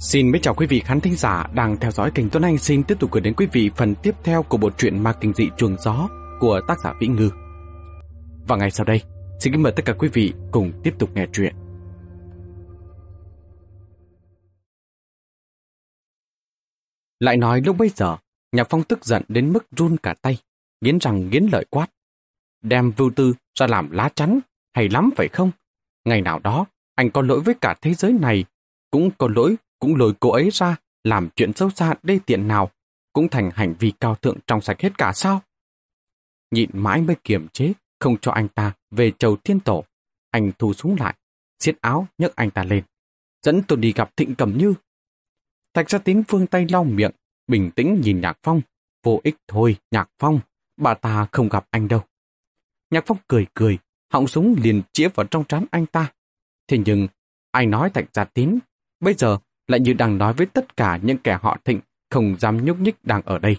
Xin mấy chào quý vị khán thính giả đang theo dõi kênh Tuấn Anh xin tiếp tục gửi đến quý vị phần tiếp theo của bộ truyện Ma Kinh Dị Chuồng Gió của tác giả Vĩ Ngư. Và ngày sau đây, xin kính mời tất cả quý vị cùng tiếp tục nghe truyện. Lại nói lúc bây giờ, Nhạc Phong tức giận đến mức run cả tay, nghiến răng nghiến lợi quát. Đem vưu tư ra làm lá chắn, hay lắm phải không? Ngày nào đó, anh có lỗi với cả thế giới này, cũng có lỗi cũng lôi cô ấy ra làm chuyện sâu xa đê tiện nào, cũng thành hành vi cao thượng trong sạch hết cả sao? Nhịn mãi mới kiềm chế, không cho anh ta về chầu thiên tổ. Anh thu súng lại, xiết áo nhấc anh ta lên. Dẫn tôi đi gặp Thịnh Cẩm Như. Thạch gia tín phương tay lau miệng, bình tĩnh nhìn Nhạc Phong. Vô ích thôi, Nhạc Phong, bà ta không gặp anh đâu. Nhạc Phong cười cười, họng súng liền chĩa vào trong trán anh ta. Thế nhưng, ai nói Thạch Gia Tín, bây giờ lại như đang nói với tất cả những kẻ họ thịnh không dám nhúc nhích đang ở đây.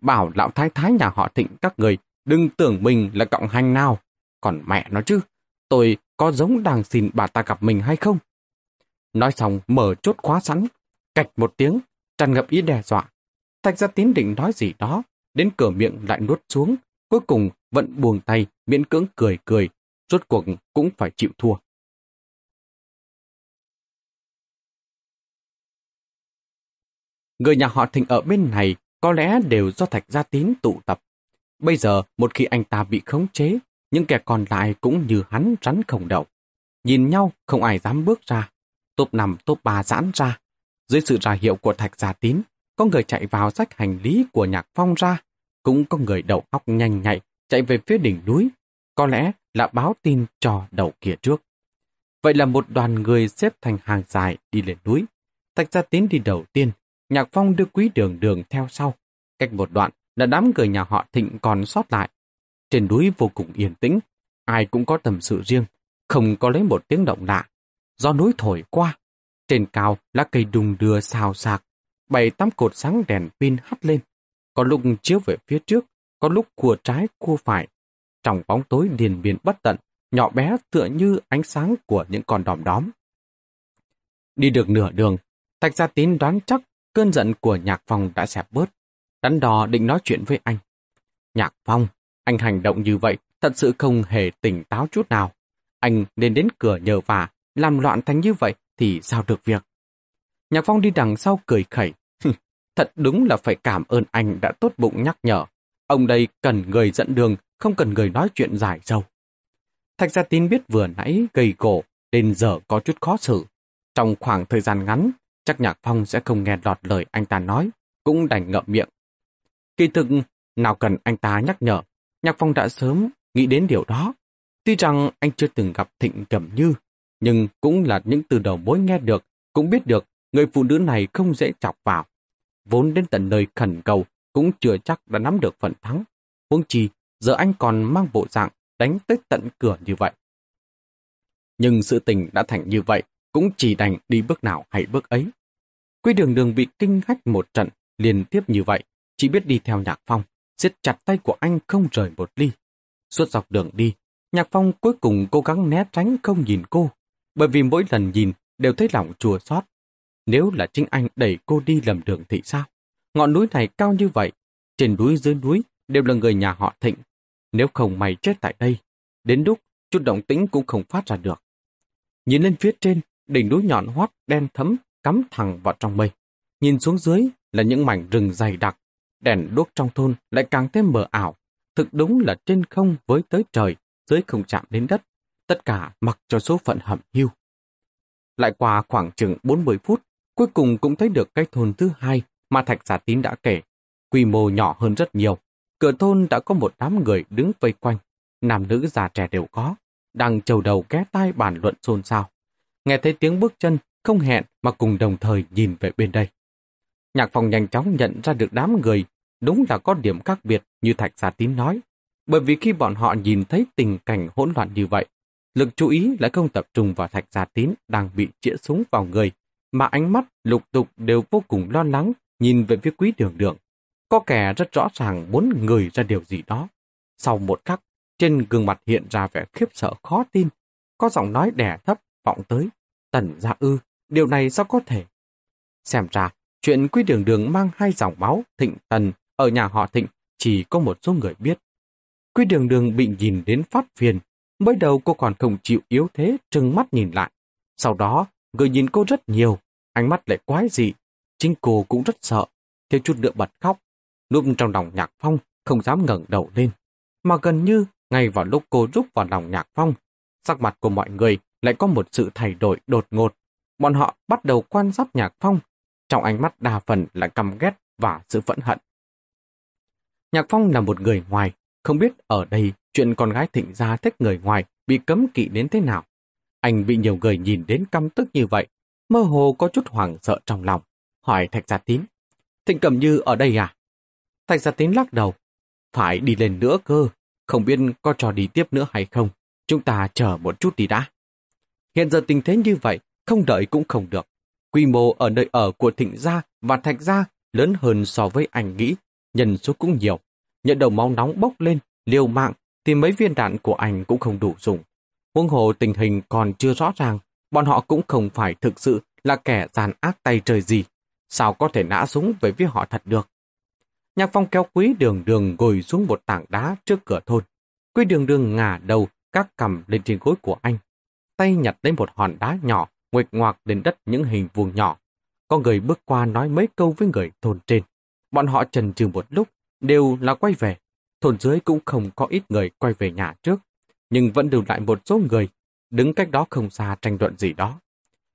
Bảo lão thái thái nhà họ thịnh các người đừng tưởng mình là cộng hành nào. Còn mẹ nó chứ, tôi có giống đang xin bà ta gặp mình hay không? Nói xong mở chốt khóa sẵn, cạch một tiếng, tràn ngập ý đe dọa. Thạch ra tín định nói gì đó, đến cửa miệng lại nuốt xuống, cuối cùng vẫn buông tay, miễn cưỡng cười cười, rốt cuộc cũng phải chịu thua. Người nhà họ Thịnh ở bên này có lẽ đều do Thạch Gia Tín tụ tập. Bây giờ, một khi anh ta bị khống chế, những kẻ còn lại cũng như hắn rắn không đầu. Nhìn nhau, không ai dám bước ra. Top 5, top 3 giãn ra. Dưới sự ra hiệu của Thạch Gia Tín, có người chạy vào sách hành lý của Nhạc Phong ra. Cũng có người đầu óc nhanh nhạy, chạy về phía đỉnh núi. Có lẽ là báo tin cho đầu kia trước. Vậy là một đoàn người xếp thành hàng dài đi lên núi. Thạch Gia Tín đi đầu tiên, Nhạc Phong đưa quý đường đường theo sau. Cách một đoạn là đám người nhà họ Thịnh còn sót lại. Trên núi vô cùng yên tĩnh, ai cũng có tầm sự riêng, không có lấy một tiếng động lạ. Do núi thổi qua, trên cao lá cây đùng đưa xào xạc, bảy tám cột sáng đèn pin hắt lên. Có lúc chiếu về phía trước, có lúc cua trái cua phải. Trong bóng tối điền biên bất tận, nhỏ bé tựa như ánh sáng của những con đom đóm. Đi được nửa đường, Thạch Gia Tín đoán chắc Cơn giận của Nhạc Phong đã xẹp bớt. Đắn đo định nói chuyện với anh. Nhạc Phong, anh hành động như vậy thật sự không hề tỉnh táo chút nào. Anh nên đến cửa nhờ vả, làm loạn thành như vậy thì sao được việc. Nhạc Phong đi đằng sau cười khẩy. thật đúng là phải cảm ơn anh đã tốt bụng nhắc nhở. Ông đây cần người dẫn đường, không cần người nói chuyện dài dâu. Thạch Gia Tín biết vừa nãy gây gỗ, nên giờ có chút khó xử. Trong khoảng thời gian ngắn, chắc Nhạc Phong sẽ không nghe lọt lời anh ta nói, cũng đành ngậm miệng. Kỳ thực, nào cần anh ta nhắc nhở, Nhạc Phong đã sớm nghĩ đến điều đó. Tuy rằng anh chưa từng gặp Thịnh Cẩm Như, nhưng cũng là những từ đầu mối nghe được, cũng biết được người phụ nữ này không dễ chọc vào. Vốn đến tận nơi khẩn cầu, cũng chưa chắc đã nắm được phần thắng. Huống chi, giờ anh còn mang bộ dạng đánh tới tận cửa như vậy. Nhưng sự tình đã thành như vậy, cũng chỉ đành đi bước nào hay bước ấy. Quy đường đường bị kinh hách một trận liên tiếp như vậy, chỉ biết đi theo Nhạc Phong, siết chặt tay của anh không rời một ly. Suốt dọc đường đi, Nhạc Phong cuối cùng cố gắng né tránh không nhìn cô, bởi vì mỗi lần nhìn đều thấy lòng chua xót. Nếu là chính anh đẩy cô đi lầm đường thì sao? Ngọn núi này cao như vậy, trên núi dưới núi đều là người nhà họ Thịnh. Nếu không mày chết tại đây, đến lúc chút động tĩnh cũng không phát ra được. Nhìn lên phía trên, đỉnh núi nhọn hoắt đen thấm cắm thẳng vào trong mây. Nhìn xuống dưới là những mảnh rừng dày đặc, đèn đuốc trong thôn lại càng thêm mờ ảo. Thực đúng là trên không với tới trời, dưới không chạm đến đất, tất cả mặc cho số phận hầm hưu. Lại qua khoảng chừng 40 phút, cuối cùng cũng thấy được cái thôn thứ hai mà Thạch Giả Tín đã kể. Quy mô nhỏ hơn rất nhiều. Cửa thôn đã có một đám người đứng vây quanh, nam nữ già trẻ đều có, đang trầu đầu ghé tai bàn luận xôn xao. Nghe thấy tiếng bước chân, không hẹn mà cùng đồng thời nhìn về bên đây. Nhạc phòng nhanh chóng nhận ra được đám người, đúng là có điểm khác biệt như Thạch Gia Tín nói. Bởi vì khi bọn họ nhìn thấy tình cảnh hỗn loạn như vậy, lực chú ý lại không tập trung vào Thạch Gia Tín đang bị chĩa súng vào người, mà ánh mắt lục tục đều vô cùng lo lắng nhìn về phía quý đường đường. Có kẻ rất rõ ràng muốn người ra điều gì đó. Sau một khắc, trên gương mặt hiện ra vẻ khiếp sợ khó tin, có giọng nói đẻ thấp vọng tới. Tần gia ư, điều này sao có thể? Xem ra, chuyện Quý Đường Đường mang hai dòng máu thịnh tần ở nhà họ thịnh chỉ có một số người biết. Quý Đường Đường bị nhìn đến phát phiền. Mới đầu cô còn không chịu yếu thế trừng mắt nhìn lại. Sau đó, người nhìn cô rất nhiều, ánh mắt lại quái dị. Chính cô cũng rất sợ, thiếu chút nữa bật khóc. Núp trong lòng nhạc phong, không dám ngẩng đầu lên. Mà gần như, ngay vào lúc cô rút vào lòng nhạc phong, sắc mặt của mọi người lại có một sự thay đổi đột ngột. Bọn họ bắt đầu quan sát nhạc phong, trong ánh mắt đa phần là căm ghét và sự phẫn hận. Nhạc phong là một người ngoài, không biết ở đây chuyện con gái thịnh gia thích người ngoài bị cấm kỵ đến thế nào. Anh bị nhiều người nhìn đến căm tức như vậy, mơ hồ có chút hoảng sợ trong lòng, hỏi Thạch Gia Tín. Thịnh Cầm Như ở đây à? Thạch Gia Tín lắc đầu. Phải đi lên nữa cơ, không biết có trò đi tiếp nữa hay không. Chúng ta chờ một chút đi đã. Hiện giờ tình thế như vậy, không đợi cũng không được. Quy mô ở nơi ở của Thịnh Gia và Thạch Gia lớn hơn so với anh nghĩ, nhân số cũng nhiều. Nhận đầu máu nóng bốc lên, liều mạng, thì mấy viên đạn của anh cũng không đủ dùng. Huống hồ tình hình còn chưa rõ ràng, bọn họ cũng không phải thực sự là kẻ gian ác tay trời gì. Sao có thể nã súng về phía họ thật được? Nhạc phong kéo quý đường đường ngồi xuống một tảng đá trước cửa thôn. Quý đường đường ngả đầu, các cầm lên trên gối của anh. Tay nhặt lấy một hòn đá nhỏ, nguệch ngoạc lên đất những hình vuông nhỏ. Có người bước qua nói mấy câu với người thôn trên. Bọn họ trần trừ một lúc, đều là quay về. Thôn dưới cũng không có ít người quay về nhà trước, nhưng vẫn đều lại một số người, đứng cách đó không xa tranh luận gì đó.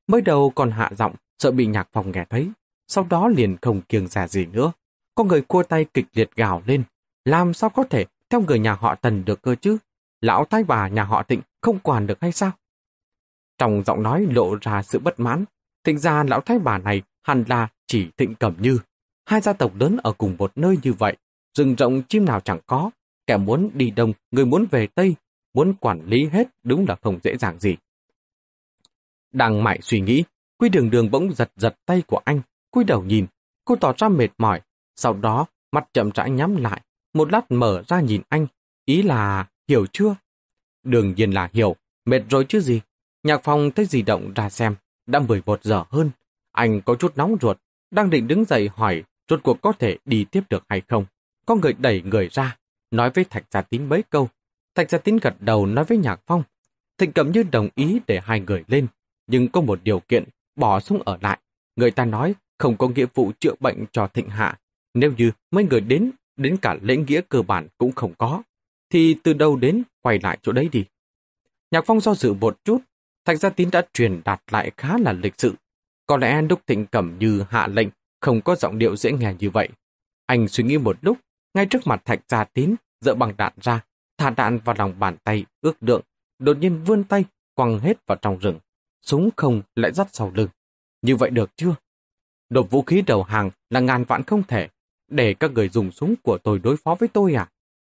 Mới đầu còn hạ giọng, sợ bị nhạc phòng nghe thấy, sau đó liền không kiêng dè gì nữa. Có người cua tay kịch liệt gào lên, làm sao có thể theo người nhà họ Tần được cơ chứ? Lão thái bà nhà họ Tịnh không quản được hay sao? Trong giọng nói lộ ra sự bất mãn, thịnh ra lão thái bà này hẳn là chỉ thịnh cẩm như. Hai gia tộc lớn ở cùng một nơi như vậy, rừng rộng chim nào chẳng có, kẻ muốn đi đông, người muốn về tây, muốn quản lý hết đúng là không dễ dàng gì. Đang mãi suy nghĩ, Quy đường đường bỗng giật giật tay của anh, cúi đầu nhìn, cô tỏ ra mệt mỏi, sau đó mặt chậm rãi nhắm lại, một lát mở ra nhìn anh, ý là hiểu chưa? Đương nhiên là hiểu, mệt rồi chứ gì. Nhạc phòng thấy di động ra xem, đã 11 giờ hơn. Anh có chút nóng ruột, đang định đứng dậy hỏi rốt cuộc có thể đi tiếp được hay không. Có người đẩy người ra, nói với Thạch Gia Tín mấy câu. Thạch Gia Tín gật đầu nói với Nhạc Phong. Thịnh Cẩm Như đồng ý để hai người lên, nhưng có một điều kiện, bỏ súng ở lại. Người ta nói không có nghĩa vụ chữa bệnh cho Thịnh Hạ. Nếu như mấy người đến, đến cả lễ nghĩa cơ bản cũng không có, thì từ đâu đến quay lại chỗ đấy đi. Nhạc Phong do dự một chút, Thạch Gia Tín đã truyền đạt lại khá là lịch sự. Có lẽ Đúc Thịnh Cẩm Như hạ lệnh không có giọng điệu dễ nghe như vậy. Anh suy nghĩ một lúc, ngay trước mặt Thạch Gia Tín, dỡ bằng đạn ra, thả đạn vào lòng bàn tay, ước lượng, đột nhiên vươn tay, quăng hết vào trong rừng. Súng không lại dắt sau lưng. Như vậy được chưa? Đột vũ khí đầu hàng là ngàn vạn không thể. Để các người dùng súng của tôi đối phó với tôi à?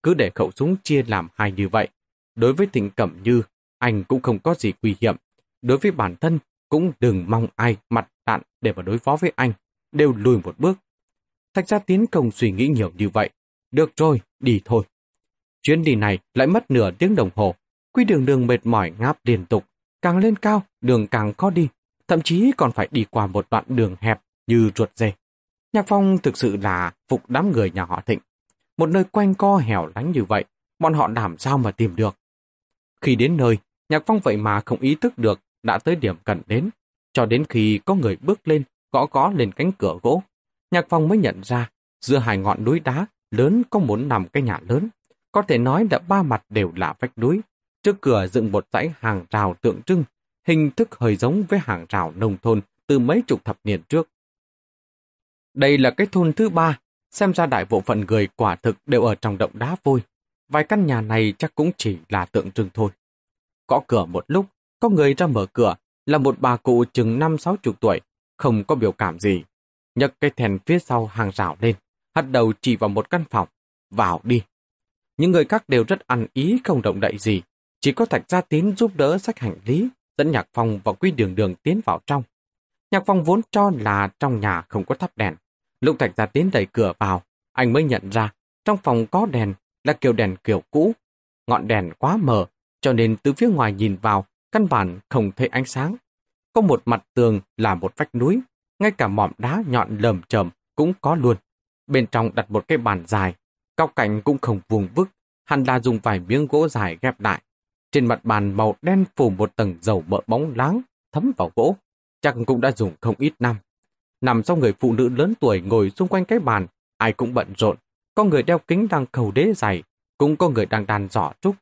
Cứ để khẩu súng chia làm hai như vậy. Đối với Thịnh Cẩm Như, anh cũng không có gì nguy hiểm. Đối với bản thân, cũng đừng mong ai mặt đạn để mà đối phó với anh. Đều lùi một bước. Thạch gia tiến công suy nghĩ nhiều như vậy. Được rồi, đi thôi. Chuyến đi này lại mất nửa tiếng đồng hồ. Quy đường đường mệt mỏi ngáp liên tục. Càng lên cao, đường càng khó đi. Thậm chí còn phải đi qua một đoạn đường hẹp như ruột dê. Nhạc Phong thực sự là phục đám người nhà họ Thịnh. Một nơi quanh co hẻo lánh như vậy, bọn họ làm sao mà tìm được. Khi đến nơi, Nhạc Phong vậy mà không ý thức được đã tới điểm cần đến. Cho đến khi có người bước lên, gõ gõ lên cánh cửa gỗ, Nhạc Phong mới nhận ra, giữa hai ngọn núi đá lớn có muốn nằm cái nhà lớn. Có thể nói đã ba mặt đều là vách núi. Trước cửa dựng một dãy hàng rào tượng trưng, hình thức hơi giống với hàng rào nông thôn từ mấy chục thập niên trước. Đây là cái thôn thứ ba, xem ra đại bộ phận người quả thực đều ở trong động đá vôi. Vài căn nhà này chắc cũng chỉ là tượng trưng thôi gõ cửa một lúc, có người ra mở cửa, là một bà cụ chừng năm sáu chục tuổi, không có biểu cảm gì. Nhấc cái thèn phía sau hàng rào lên, hất đầu chỉ vào một căn phòng. Vào đi. Những người khác đều rất ăn ý không động đậy gì. Chỉ có Thạch Gia Tín giúp đỡ sách hành lý, dẫn Nhạc Phong và Quy Đường Đường tiến vào trong. Nhạc Phong vốn cho là trong nhà không có thắp đèn, Lúc Thạch Gia Tiến đẩy cửa vào, anh mới nhận ra trong phòng có đèn là kiểu đèn kiểu cũ. Ngọn đèn quá mờ, cho nên từ phía ngoài nhìn vào, căn bản không thấy ánh sáng. Có một mặt tường là một vách núi, ngay cả mỏm đá nhọn lầm chầm cũng có luôn. Bên trong đặt một cái bàn dài, cao cạnh cũng không vùng vức, hẳn là dùng vài miếng gỗ dài ghép lại. Trên mặt bàn màu đen phủ một tầng dầu mỡ bóng láng, thấm vào gỗ, chắc cũng đã dùng không ít năm. Nằm sau người phụ nữ lớn tuổi ngồi xung quanh cái bàn, ai cũng bận rộn. Có người đeo kính đang cầu đế dày, cũng có người đang đàn giỏ trúc.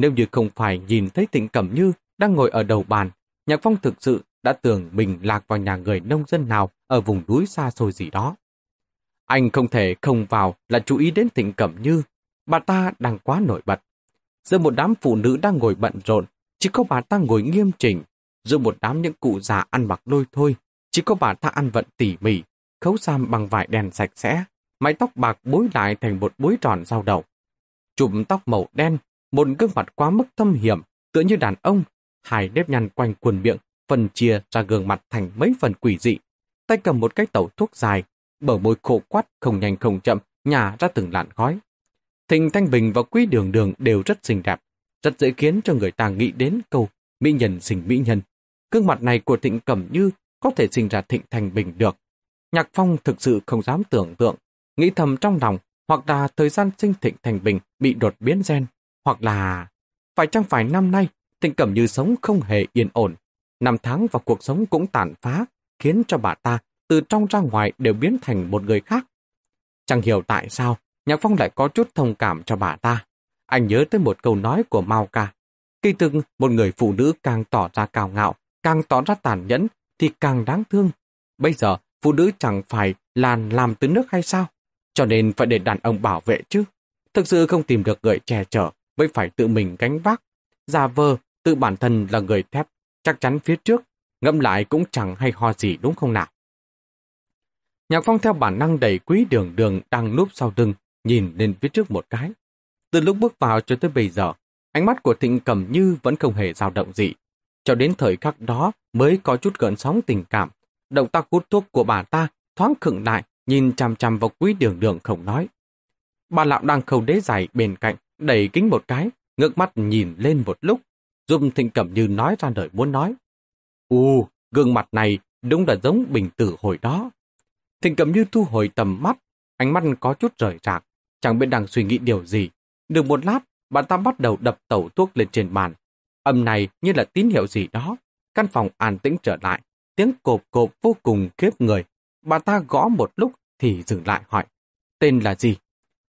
Nếu như không phải nhìn thấy Tịnh Cẩm Như đang ngồi ở đầu bàn, Nhạc Phong thực sự đã tưởng mình lạc vào nhà người nông dân nào ở vùng núi xa xôi gì đó. Anh không thể không vào là chú ý đến Tịnh Cẩm Như. Bà ta đang quá nổi bật. Giữa một đám phụ nữ đang ngồi bận rộn, chỉ có bà ta ngồi nghiêm chỉnh. Giữa một đám những cụ già ăn mặc lôi thôi, chỉ có bà ta ăn vận tỉ mỉ, khấu sam bằng vải đèn sạch sẽ, mái tóc bạc bối lại thành một búi tròn dao đầu. Chùm tóc màu đen, một gương mặt quá mức thâm hiểm, tựa như đàn ông, hai nếp nhăn quanh quần miệng, phần chia ra gương mặt thành mấy phần quỷ dị. Tay cầm một cái tẩu thuốc dài, bờ môi khô quát, không nhanh không chậm, nhả ra từng làn khói. Thịnh Thanh Bình và Quý Đường Đường đều rất xinh đẹp, rất dễ khiến cho người ta nghĩ đến câu mỹ nhân sinh mỹ nhân. Gương mặt này của Thịnh Cẩm Như có thể sinh ra Thịnh Thanh Bình được. Nhạc Phong thực sự không dám tưởng tượng, nghĩ thầm trong lòng, hoặc là thời gian sinh Thịnh Thanh Bình bị đột biến gen, hoặc là... Phải chăng phải năm nay, tình Cẩm Như sống không hề yên ổn. Năm tháng và cuộc sống cũng tàn phá, khiến cho bà ta từ trong ra ngoài đều biến thành một người khác. Chẳng hiểu tại sao, Nhạc Phong lại có chút thông cảm cho bà ta. Anh nhớ tới một câu nói của Mao Ca. Kỳ thực, một người phụ nữ càng tỏ ra cao ngạo, càng tỏ ra tàn nhẫn, thì càng đáng thương. Bây giờ, phụ nữ chẳng phải là làm từ nước hay sao? Cho nên phải để đàn ông bảo vệ chứ. Thực sự không tìm được người che chở, với phải tự mình gánh vác. Giả vờ, tự bản thân là người thép, chắc chắn phía trước, ngẫm lại cũng chẳng hay ho gì đúng không nào? Nhạc Phong theo bản năng đẩy quý đường đường đang núp sau lưng, nhìn lên phía trước một cái. Từ lúc bước vào cho tới bây giờ, ánh mắt của Thịnh Cầm Như vẫn không hề dao động gì. Cho đến thời khắc đó mới có chút gợn sóng tình cảm. Động tác hút thuốc của bà ta thoáng khựng lại, nhìn chằm chằm vào quý đường đường không nói. Bà lão đang khâu đế dài bên cạnh, đẩy kính một cái, ngước mắt nhìn lên một lúc, giúp Thịnh Cẩm Như nói ra lời muốn nói. U, gương mặt này đúng là giống bình tử hồi đó. Thịnh Cẩm Như thu hồi tầm mắt, ánh mắt có chút rời rạc, chẳng biết đang suy nghĩ điều gì. Được một lát, bà ta bắt đầu đập tẩu thuốc lên trên bàn. Âm này như là tín hiệu gì đó. Căn phòng an tĩnh trở lại, tiếng cộp cộp vô cùng kiếp người. Bà ta gõ một lúc thì dừng lại hỏi, tên là gì?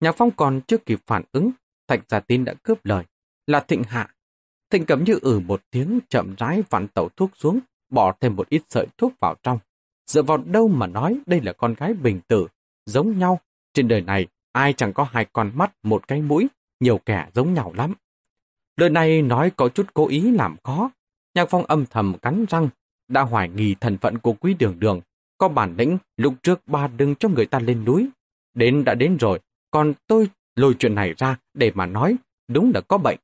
Nhạc Phong còn chưa kịp phản ứng, Thạch Gia Tín đã cướp lời, là Thịnh Hạ. Thịnh cấm như ử một tiếng chậm rãi vặn tẩu thuốc xuống, bỏ thêm một ít sợi thuốc vào trong. Dựa vào đâu mà nói đây là con gái bình tử, giống nhau. Trên đời này, ai chẳng có hai con mắt, một cái mũi, nhiều kẻ giống nhau lắm. Lời này nói có chút cố ý làm khó. Nhạc phong âm thầm cắn răng, đã hoài nghi thần phận của quý đường đường. Có bản lĩnh, lúc trước ba đừng cho người ta lên núi. Đến đã đến rồi, còn tôi lôi chuyện này ra để mà nói, đúng là có bệnh.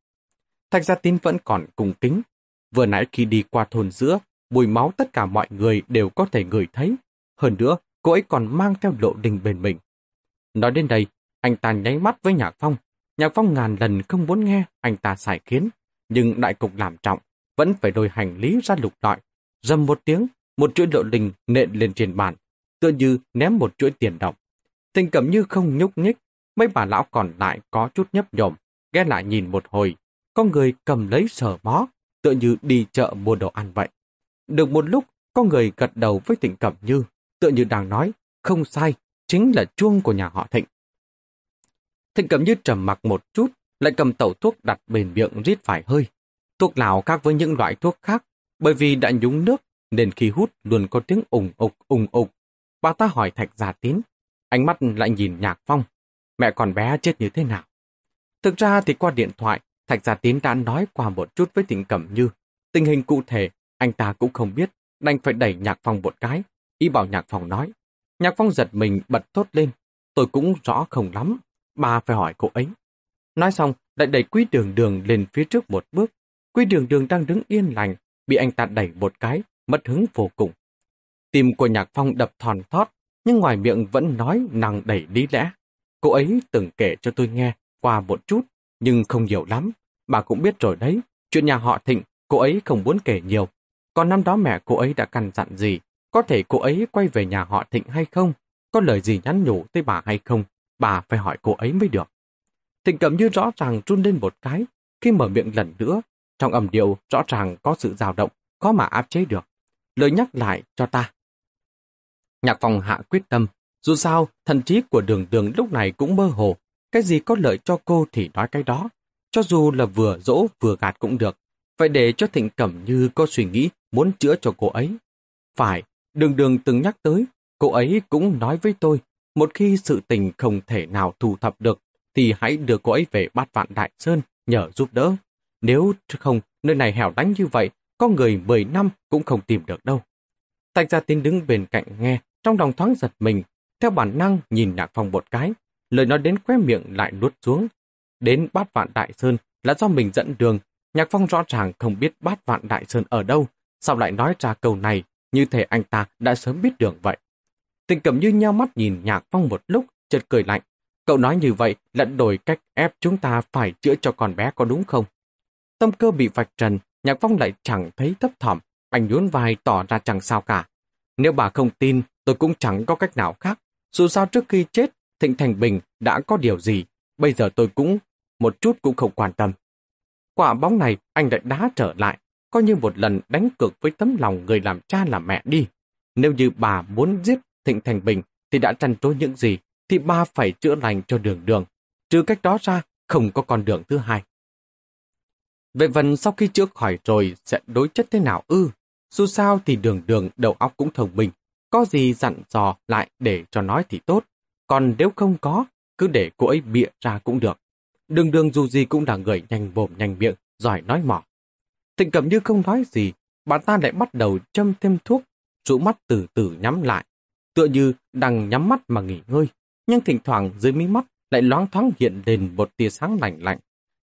Thạch gia tín vẫn còn cùng kính. Vừa nãy khi đi qua thôn giữa, mùi máu tất cả mọi người đều có thể ngửi thấy. Hơn nữa, cô ấy còn mang theo lộ đình bên mình. Nói đến đây, anh ta nháy mắt với Nhạc Phong. Nhạc Phong ngàn lần không muốn nghe anh ta xài kiến, nhưng đại cục làm trọng, vẫn phải đôi hành lý ra lục lọi. Dầm một tiếng, một chuỗi lộ đình nện lên trên bàn, tựa như ném một chuỗi tiền động. Tình cảm như không nhúc nhích, mấy bà lão còn lại có chút nhấp nhổm, ghé lại nhìn một hồi, có người cầm lấy sờ mó, tựa như đi chợ mua đồ ăn vậy. Được một lúc, có người gật đầu với Thịnh Cẩm Như, tựa như đang nói, không sai, chính là chuông của nhà họ Thịnh. Thịnh Cẩm Như trầm mặc một chút, lại cầm tẩu thuốc đặt bên miệng rít phải hơi. Thuốc lào khác với những loại thuốc khác, bởi vì đã nhúng nước, nên khi hút luôn có tiếng ủng ục ủng ục. Bà ta hỏi Thạch Gia Tín, ánh mắt lại nhìn Nhạc Phong, mẹ con bé chết như thế nào? Thực ra thì qua điện thoại, Thạch Gia Tín đã nói qua một chút với Thịnh Cẩm Như. Tình hình cụ thể, anh ta cũng không biết, đành phải đẩy Nhạc Phong một cái. Ý bảo Nhạc Phong nói. Nhạc Phong giật mình bật thốt lên. Tôi cũng rõ không lắm, bà phải hỏi cô ấy. Nói xong, lại đẩy quý đường đường lên phía trước một bước. Quý đường đường đang đứng yên lành, bị anh ta đẩy một cái, mất hứng vô cùng. Tim của Nhạc Phong đập thòn thót, nhưng ngoài miệng vẫn nói nàng đẩy lý lẽ. Cô ấy từng kể cho tôi nghe qua một chút, nhưng không nhiều lắm. Bà cũng biết rồi đấy, chuyện nhà họ Thịnh, cô ấy không muốn kể nhiều. Còn năm đó mẹ cô ấy đã căn dặn gì, có thể cô ấy quay về nhà họ Thịnh hay không, có lời gì nhắn nhủ tới bà hay không, bà phải hỏi cô ấy mới được. Thịnh cầm Như rõ ràng run lên một cái, khi mở miệng lần nữa, trong âm điệu rõ ràng có sự dao động, có mà áp chế được. Lời nhắc lại cho ta. Nhạc phòng hạ quyết tâm, dù sao, thần trí của đường đường lúc này cũng mơ hồ, cái gì có lợi cho cô thì nói cái đó. Cho dù là vừa dỗ vừa gạt cũng được. Vậy để cho Thịnh Cẩm Như có suy nghĩ muốn chữa cho cô ấy. Phải, đường đường từng nhắc tới, cô ấy cũng nói với tôi, một khi sự tình không thể nào thu thập được, thì hãy đưa cô ấy về bát vạn Đại Sơn, nhờ giúp đỡ. Nếu không, nơi này hẻo lánh như vậy, có người 10 năm cũng không tìm được đâu. Tạch gia tín đứng bên cạnh nghe, trong lòng thoáng giật mình, theo bản năng nhìn nhạc phong một cái, lời nói đến khóe miệng lại nuốt xuống. Đến bát vạn đại sơn là do mình dẫn đường, nhạc phong rõ ràng không biết bát vạn đại sơn ở đâu, sao lại nói ra câu này, như thể anh ta đã sớm biết đường vậy. Tình cầm như nhau mắt nhìn nhạc phong một lúc, chợt cười lạnh. Cậu nói như vậy là đổi cách ép chúng ta phải chữa cho con bé có đúng không? Tâm cơ bị vạch trần, nhạc phong lại chẳng thấy thấp thỏm, anh nhún vai tỏ ra chẳng sao cả. Nếu bà không tin, tôi cũng chẳng có cách nào khác. Dù sao trước khi chết, Thịnh Thành Bình đã có điều gì, bây giờ tôi cũng một chút cũng không quan tâm. Quả bóng này anh lại đá trở lại, coi như một lần đánh cược với tấm lòng người làm cha làm mẹ đi. Nếu như bà muốn giết Thịnh Thành Bình thì đã trăn trối những gì, thì ba phải chữa lành cho đường đường. Trừ cách đó ra, không có con đường thứ hai. Vệ vần sau khi chữa khỏi rồi sẽ đối chất thế nào ư? Dù sao thì đường đường đầu óc cũng thông minh, có gì dặn dò lại để cho nói thì tốt. Còn nếu không có, cứ để cô ấy bịa ra cũng được. Đường đường dù gì cũng là người nhanh bồm nhanh miệng, giỏi nói mỏ. Thịnh cầm như không nói gì, bà ta lại bắt đầu châm thêm thuốc, rũ mắt từ từ nhắm lại. Tựa như đang nhắm mắt mà nghỉ ngơi, nhưng thỉnh thoảng dưới mí mắt lại loáng thoáng hiện lên một tia sáng lạnh lạnh.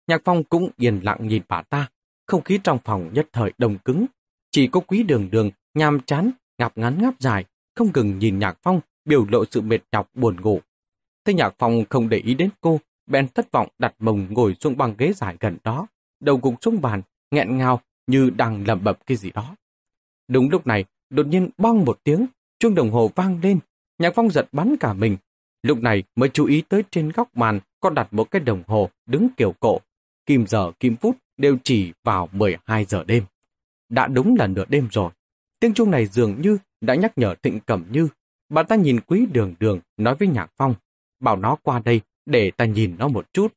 Nhạc phong cũng yên lặng nhìn bà ta, không khí trong phòng nhất thời đông cứng. Chỉ có quý đường đường, nham chán, ngạp ngắn ngáp dài, không ngừng nhìn Nhạc Phong, biểu lộ sự mệt nhọc buồn ngủ. Thế Nhạc Phong không để ý đến cô, bèn thất vọng đặt mông ngồi xuống băng ghế dài gần đó, đầu gục xuống bàn, nghẹn ngào như đang lẩm bẩm cái gì đó. Đúng lúc này, đột nhiên bong một tiếng, chuông đồng hồ vang lên, Nhạc Phong giật bắn cả mình. Lúc này mới chú ý tới trên góc màn có đặt một cái đồng hồ đứng kiểu cổ. Kim giờ, kim phút đều chỉ vào 12 giờ đêm. Đã đúng là nửa đêm rồi. Tiếng chuông này dường như đã nhắc nhở Thịnh Cẩm Như. Bà ta nhìn quý đường đường, nói với Nhạc Phong, bảo nó qua đây để ta nhìn nó một chút.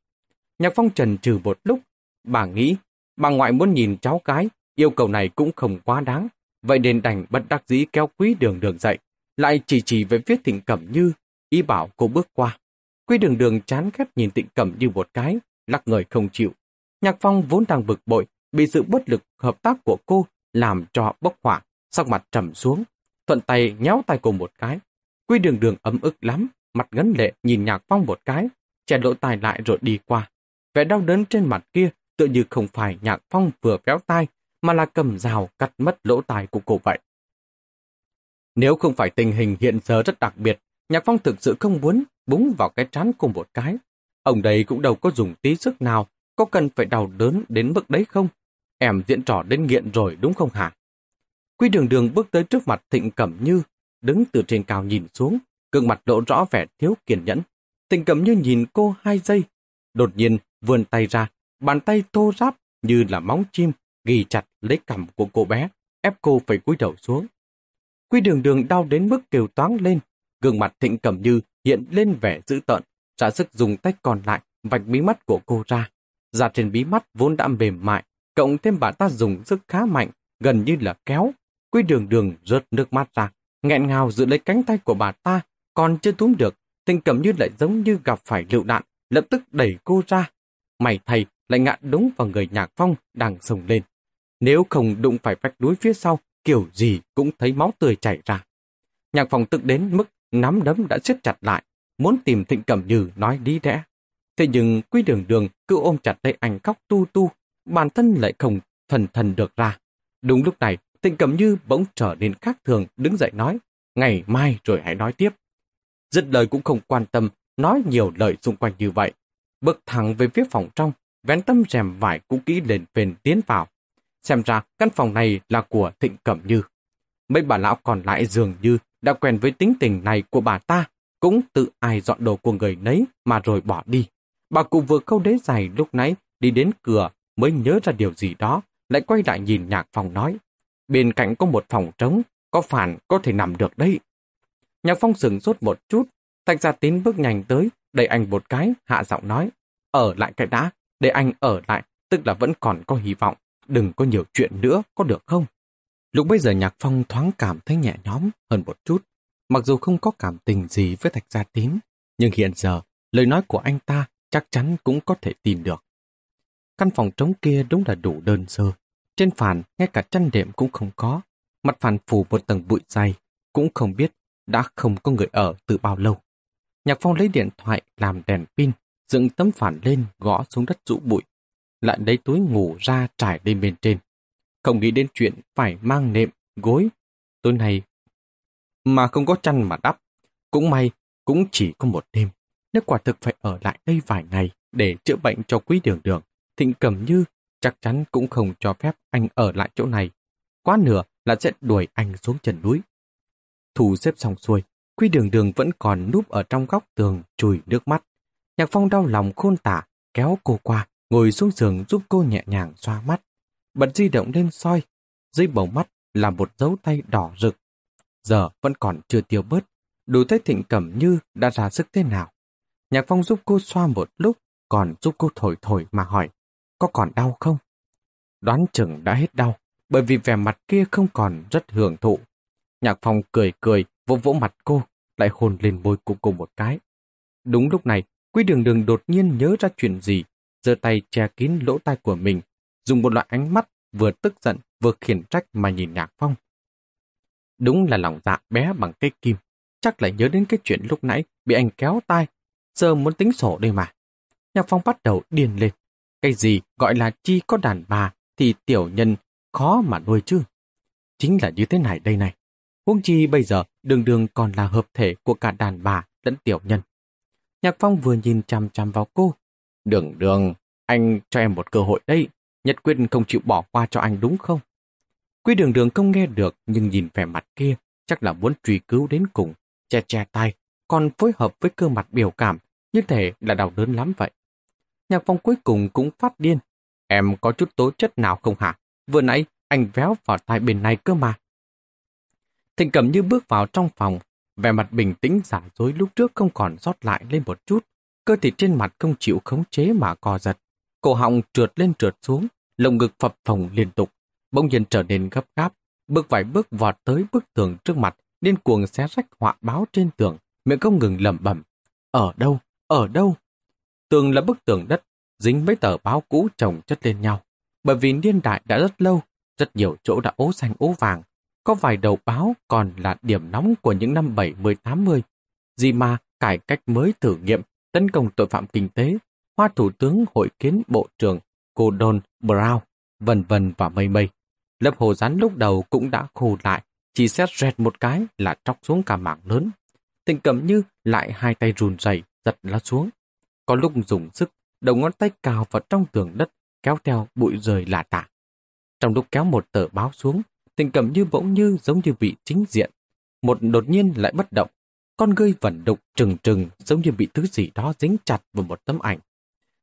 Nhạc Phong trần trừ một lúc, bà nghĩ, bà ngoại muốn nhìn cháu cái, yêu cầu này cũng không quá đáng. Vậy nên đành bất đắc dĩ kéo quý đường đường dậy, lại chỉ chỉ về phía Thịnh Cẩm Như, ý bảo cô bước qua. Quý đường đường chán ghét nhìn Thịnh Cẩm Như một cái, lắc người không chịu. Nhạc Phong vốn đang bực bội, bị sự bất lực hợp tác của cô làm cho bốc hỏa, sắc mặt trầm xuống, thuận tay nhéo tay cô một cái. Quy đường đường ấm ức lắm, mặt ngấn lệ nhìn nhạc phong một cái, che lỗ tai lại rồi đi qua. Vẻ đau đớn trên mặt kia tự như không phải nhạc phong vừa véo tai, mà là cầm rào cắt mất lỗ tai của cô vậy. Nếu không phải tình hình hiện giờ rất đặc biệt, nhạc phong thực sự không muốn búng vào cái trán cô một cái. Ông đây cũng đâu có dùng tí sức nào, có cần phải đau đớn đến mức đấy không? Em diễn trò đến nghiện rồi đúng không hả? Quy đường đường bước tới trước mặt Thịnh Cẩm Như, đứng từ trên cao nhìn xuống, gương mặt lộ rõ vẻ thiếu kiên nhẫn. Thịnh Cẩm Như nhìn cô hai giây, đột nhiên vươn tay ra, bàn tay thô ráp như là móng chim, ghi chặt lấy cằm của cô bé, ép cô phải cúi đầu xuống. Quy đường đường đau đến mức kêu toáng lên, gương mặt Thịnh Cẩm Như hiện lên vẻ dữ tợn, trả sức dùng tay còn lại vạch mí mắt của cô ra. Da trên bí mắt vốn đã mềm mại, cộng thêm bà ta dùng sức khá mạnh, gần như là kéo, Quy đường đường rớt nước mắt ra, nghẹn ngào giữ lấy cánh tay của bà ta, còn chưa túm được, tình cầm như lại giống như gặp phải lựu đạn, lập tức đẩy cô ra. Mày thầy lại ngã đúng vào người nhạc phong đang sồng lên. Nếu không đụng phải vách núi phía sau, kiểu gì cũng thấy máu tươi chảy ra. Nhạc phong tức đến mức nắm đấm đã siết chặt lại, muốn tìm thịnh cẩm như nói đi đẽ. Thế nhưng quy đường đường cứ ôm chặt lấy anh khóc tu tu, bản thân lại không thần thần được ra. Đúng lúc này, Thịnh Cẩm Như bỗng trở nên khác thường, đứng dậy nói, ngày mai rồi hãy nói tiếp. Dứt lời cũng không quan tâm, nói nhiều lời xung quanh như vậy. Bước thẳng về phía phòng trong, vén tâm rèm vải cũ kỹ lên phền tiến vào. Xem ra căn phòng này là của Thịnh Cẩm Như. Mấy bà lão còn lại dường như đã quen với tính tình này của bà ta, cũng tự ai dọn đồ của người nấy mà rồi bỏ đi. Bà cụ vừa câu đế giày lúc nãy đi đến cửa mới nhớ ra điều gì đó, lại quay lại nhìn nhạc phòng nói. Bên cạnh có một phòng trống, có phản có thể nằm được đấy. Nhạc phong sừng sốt một chút, Thạch Gia Tín bước nhanh tới, đẩy anh một cái, hạ giọng nói. Ở lại cái đã, để anh ở lại, tức là vẫn còn có hy vọng. Đừng có nhiều chuyện nữa, có được không? Lúc bây giờ Nhạc Phong thoáng cảm thấy nhẹ nhõm hơn một chút. Mặc dù không có cảm tình gì với Thạch Gia Tín, nhưng hiện giờ, lời nói của anh ta chắc chắn cũng có thể tìm được. Căn phòng trống kia đúng là đủ đơn sơ. Trên phản, ngay cả chăn đệm cũng không có. Mặt phản phủ một tầng bụi dày, cũng không biết đã không có người ở từ bao lâu. Nhạc Phong lấy điện thoại làm đèn pin, dựng tấm phản lên gõ xuống đất rũ bụi, lại lấy túi ngủ ra trải lên bên trên. Không nghĩ đến chuyện phải mang nệm, gối. Tối nay mà không có chăn mà đắp. Cũng may, cũng chỉ có một đêm. Nếu quả thực phải ở lại đây vài ngày để chữa bệnh cho quý đường đường, Thịnh Cẩm Như chắc chắn cũng không cho phép anh ở lại chỗ này. Quá nửa là sẽ đuổi anh xuống chân núi. Thủ xếp xong xuôi, Quy đường đường vẫn còn núp ở trong góc tường chùi nước mắt. Nhạc phong đau lòng khôn tả, kéo cô qua, ngồi xuống giường giúp cô nhẹ nhàng xoa mắt. Bật di động lên soi, dưới bầu mắt là một dấu tay đỏ rực. Giờ vẫn còn chưa tiêu bớt, đủ thấy thịnh cẩm như đã ra sức thế nào. Nhạc phong giúp cô xoa một lúc, còn giúp cô thổi thổi mà hỏi, có còn đau không? Đoán chừng đã hết đau, bởi vì vẻ mặt kia không còn rất hưởng thụ. Nhạc phong cười cười, vỗ vỗ mặt cô, lại hôn lên môi của cô một cái. Đúng lúc này, Quý Đường Đường đột nhiên nhớ ra chuyện gì, giơ tay che kín lỗ tai của mình, dùng một loại ánh mắt vừa tức giận vừa khiển trách mà nhìn Nhạc Phong. Đúng là lòng dạ bé bằng cây kim, chắc lại nhớ đến cái chuyện lúc nãy bị anh kéo tai, giờ muốn tính sổ đây mà. Nhạc Phong bắt đầu điên lên. Cái gì gọi là chi có đàn bà thì tiểu nhân khó mà nuôi chứ. Chính là như thế này đây này. Huống chi bây giờ đường đường còn là hợp thể của cả đàn bà lẫn tiểu nhân. Nhạc Phong vừa nhìn chằm chằm vào cô. Đường đường, anh cho em một cơ hội đây. Nhật quyết không chịu bỏ qua cho anh đúng không? Quý đường đường không nghe được nhưng nhìn vẻ mặt kia chắc là muốn truy cứu đến cùng. Che che tay, còn phối hợp với cơ mặt biểu cảm như thể là đau đớn lắm vậy. Nhạc Phong cuối cùng cũng phát điên. Em có chút tố chất nào không hả? Vừa nãy anh véo vào tai bên này cơ mà. Thịnh cầm như bước vào trong phòng, vẻ mặt bình tĩnh giả dối lúc trước không còn rót lại lên một chút, cơ thể trên mặt không chịu khống chế mà co giật. Cổ họng trượt lên trượt xuống, lồng ngực phập phồng liên tục, bỗng nhiên trở nên gấp gáp, bước vài bước vọt tới bức tường trước mặt, điên cuồng xé rách họa báo trên tường, miệng không ngừng lẩm bẩm. Ở đâu? Ở đâu? Tường là bức tường đất, dính mấy tờ báo cũ chồng chất lên nhau. Bởi vì niên đại đã rất lâu, rất nhiều chỗ đã ố xanh ố vàng, có vài đầu báo còn là điểm nóng của những năm 70-80. Gì mà cải cách mới thử nghiệm tấn công tội phạm kinh tế, hoa thủ tướng hội kiến bộ trưởng Gordon Brown, vân vân và mây mây. Lớp hồ rắn lúc đầu cũng đã khô lại, chỉ xét rẹt một cái là tróc xuống cả mảng lớn. Tình cầm như lại hai tay run rẩy giật nó xuống. Có lúc dùng sức, đầu ngón tay cào vào trong tường đất, kéo theo bụi rời lạ tả. Trong lúc kéo một tờ báo xuống, tình cầm như bỗng như giống như bị chính diện. Một đột nhiên lại bất động. Con ngươi vẩn đục trừng trừng giống như bị thứ gì đó dính chặt vào một tấm ảnh.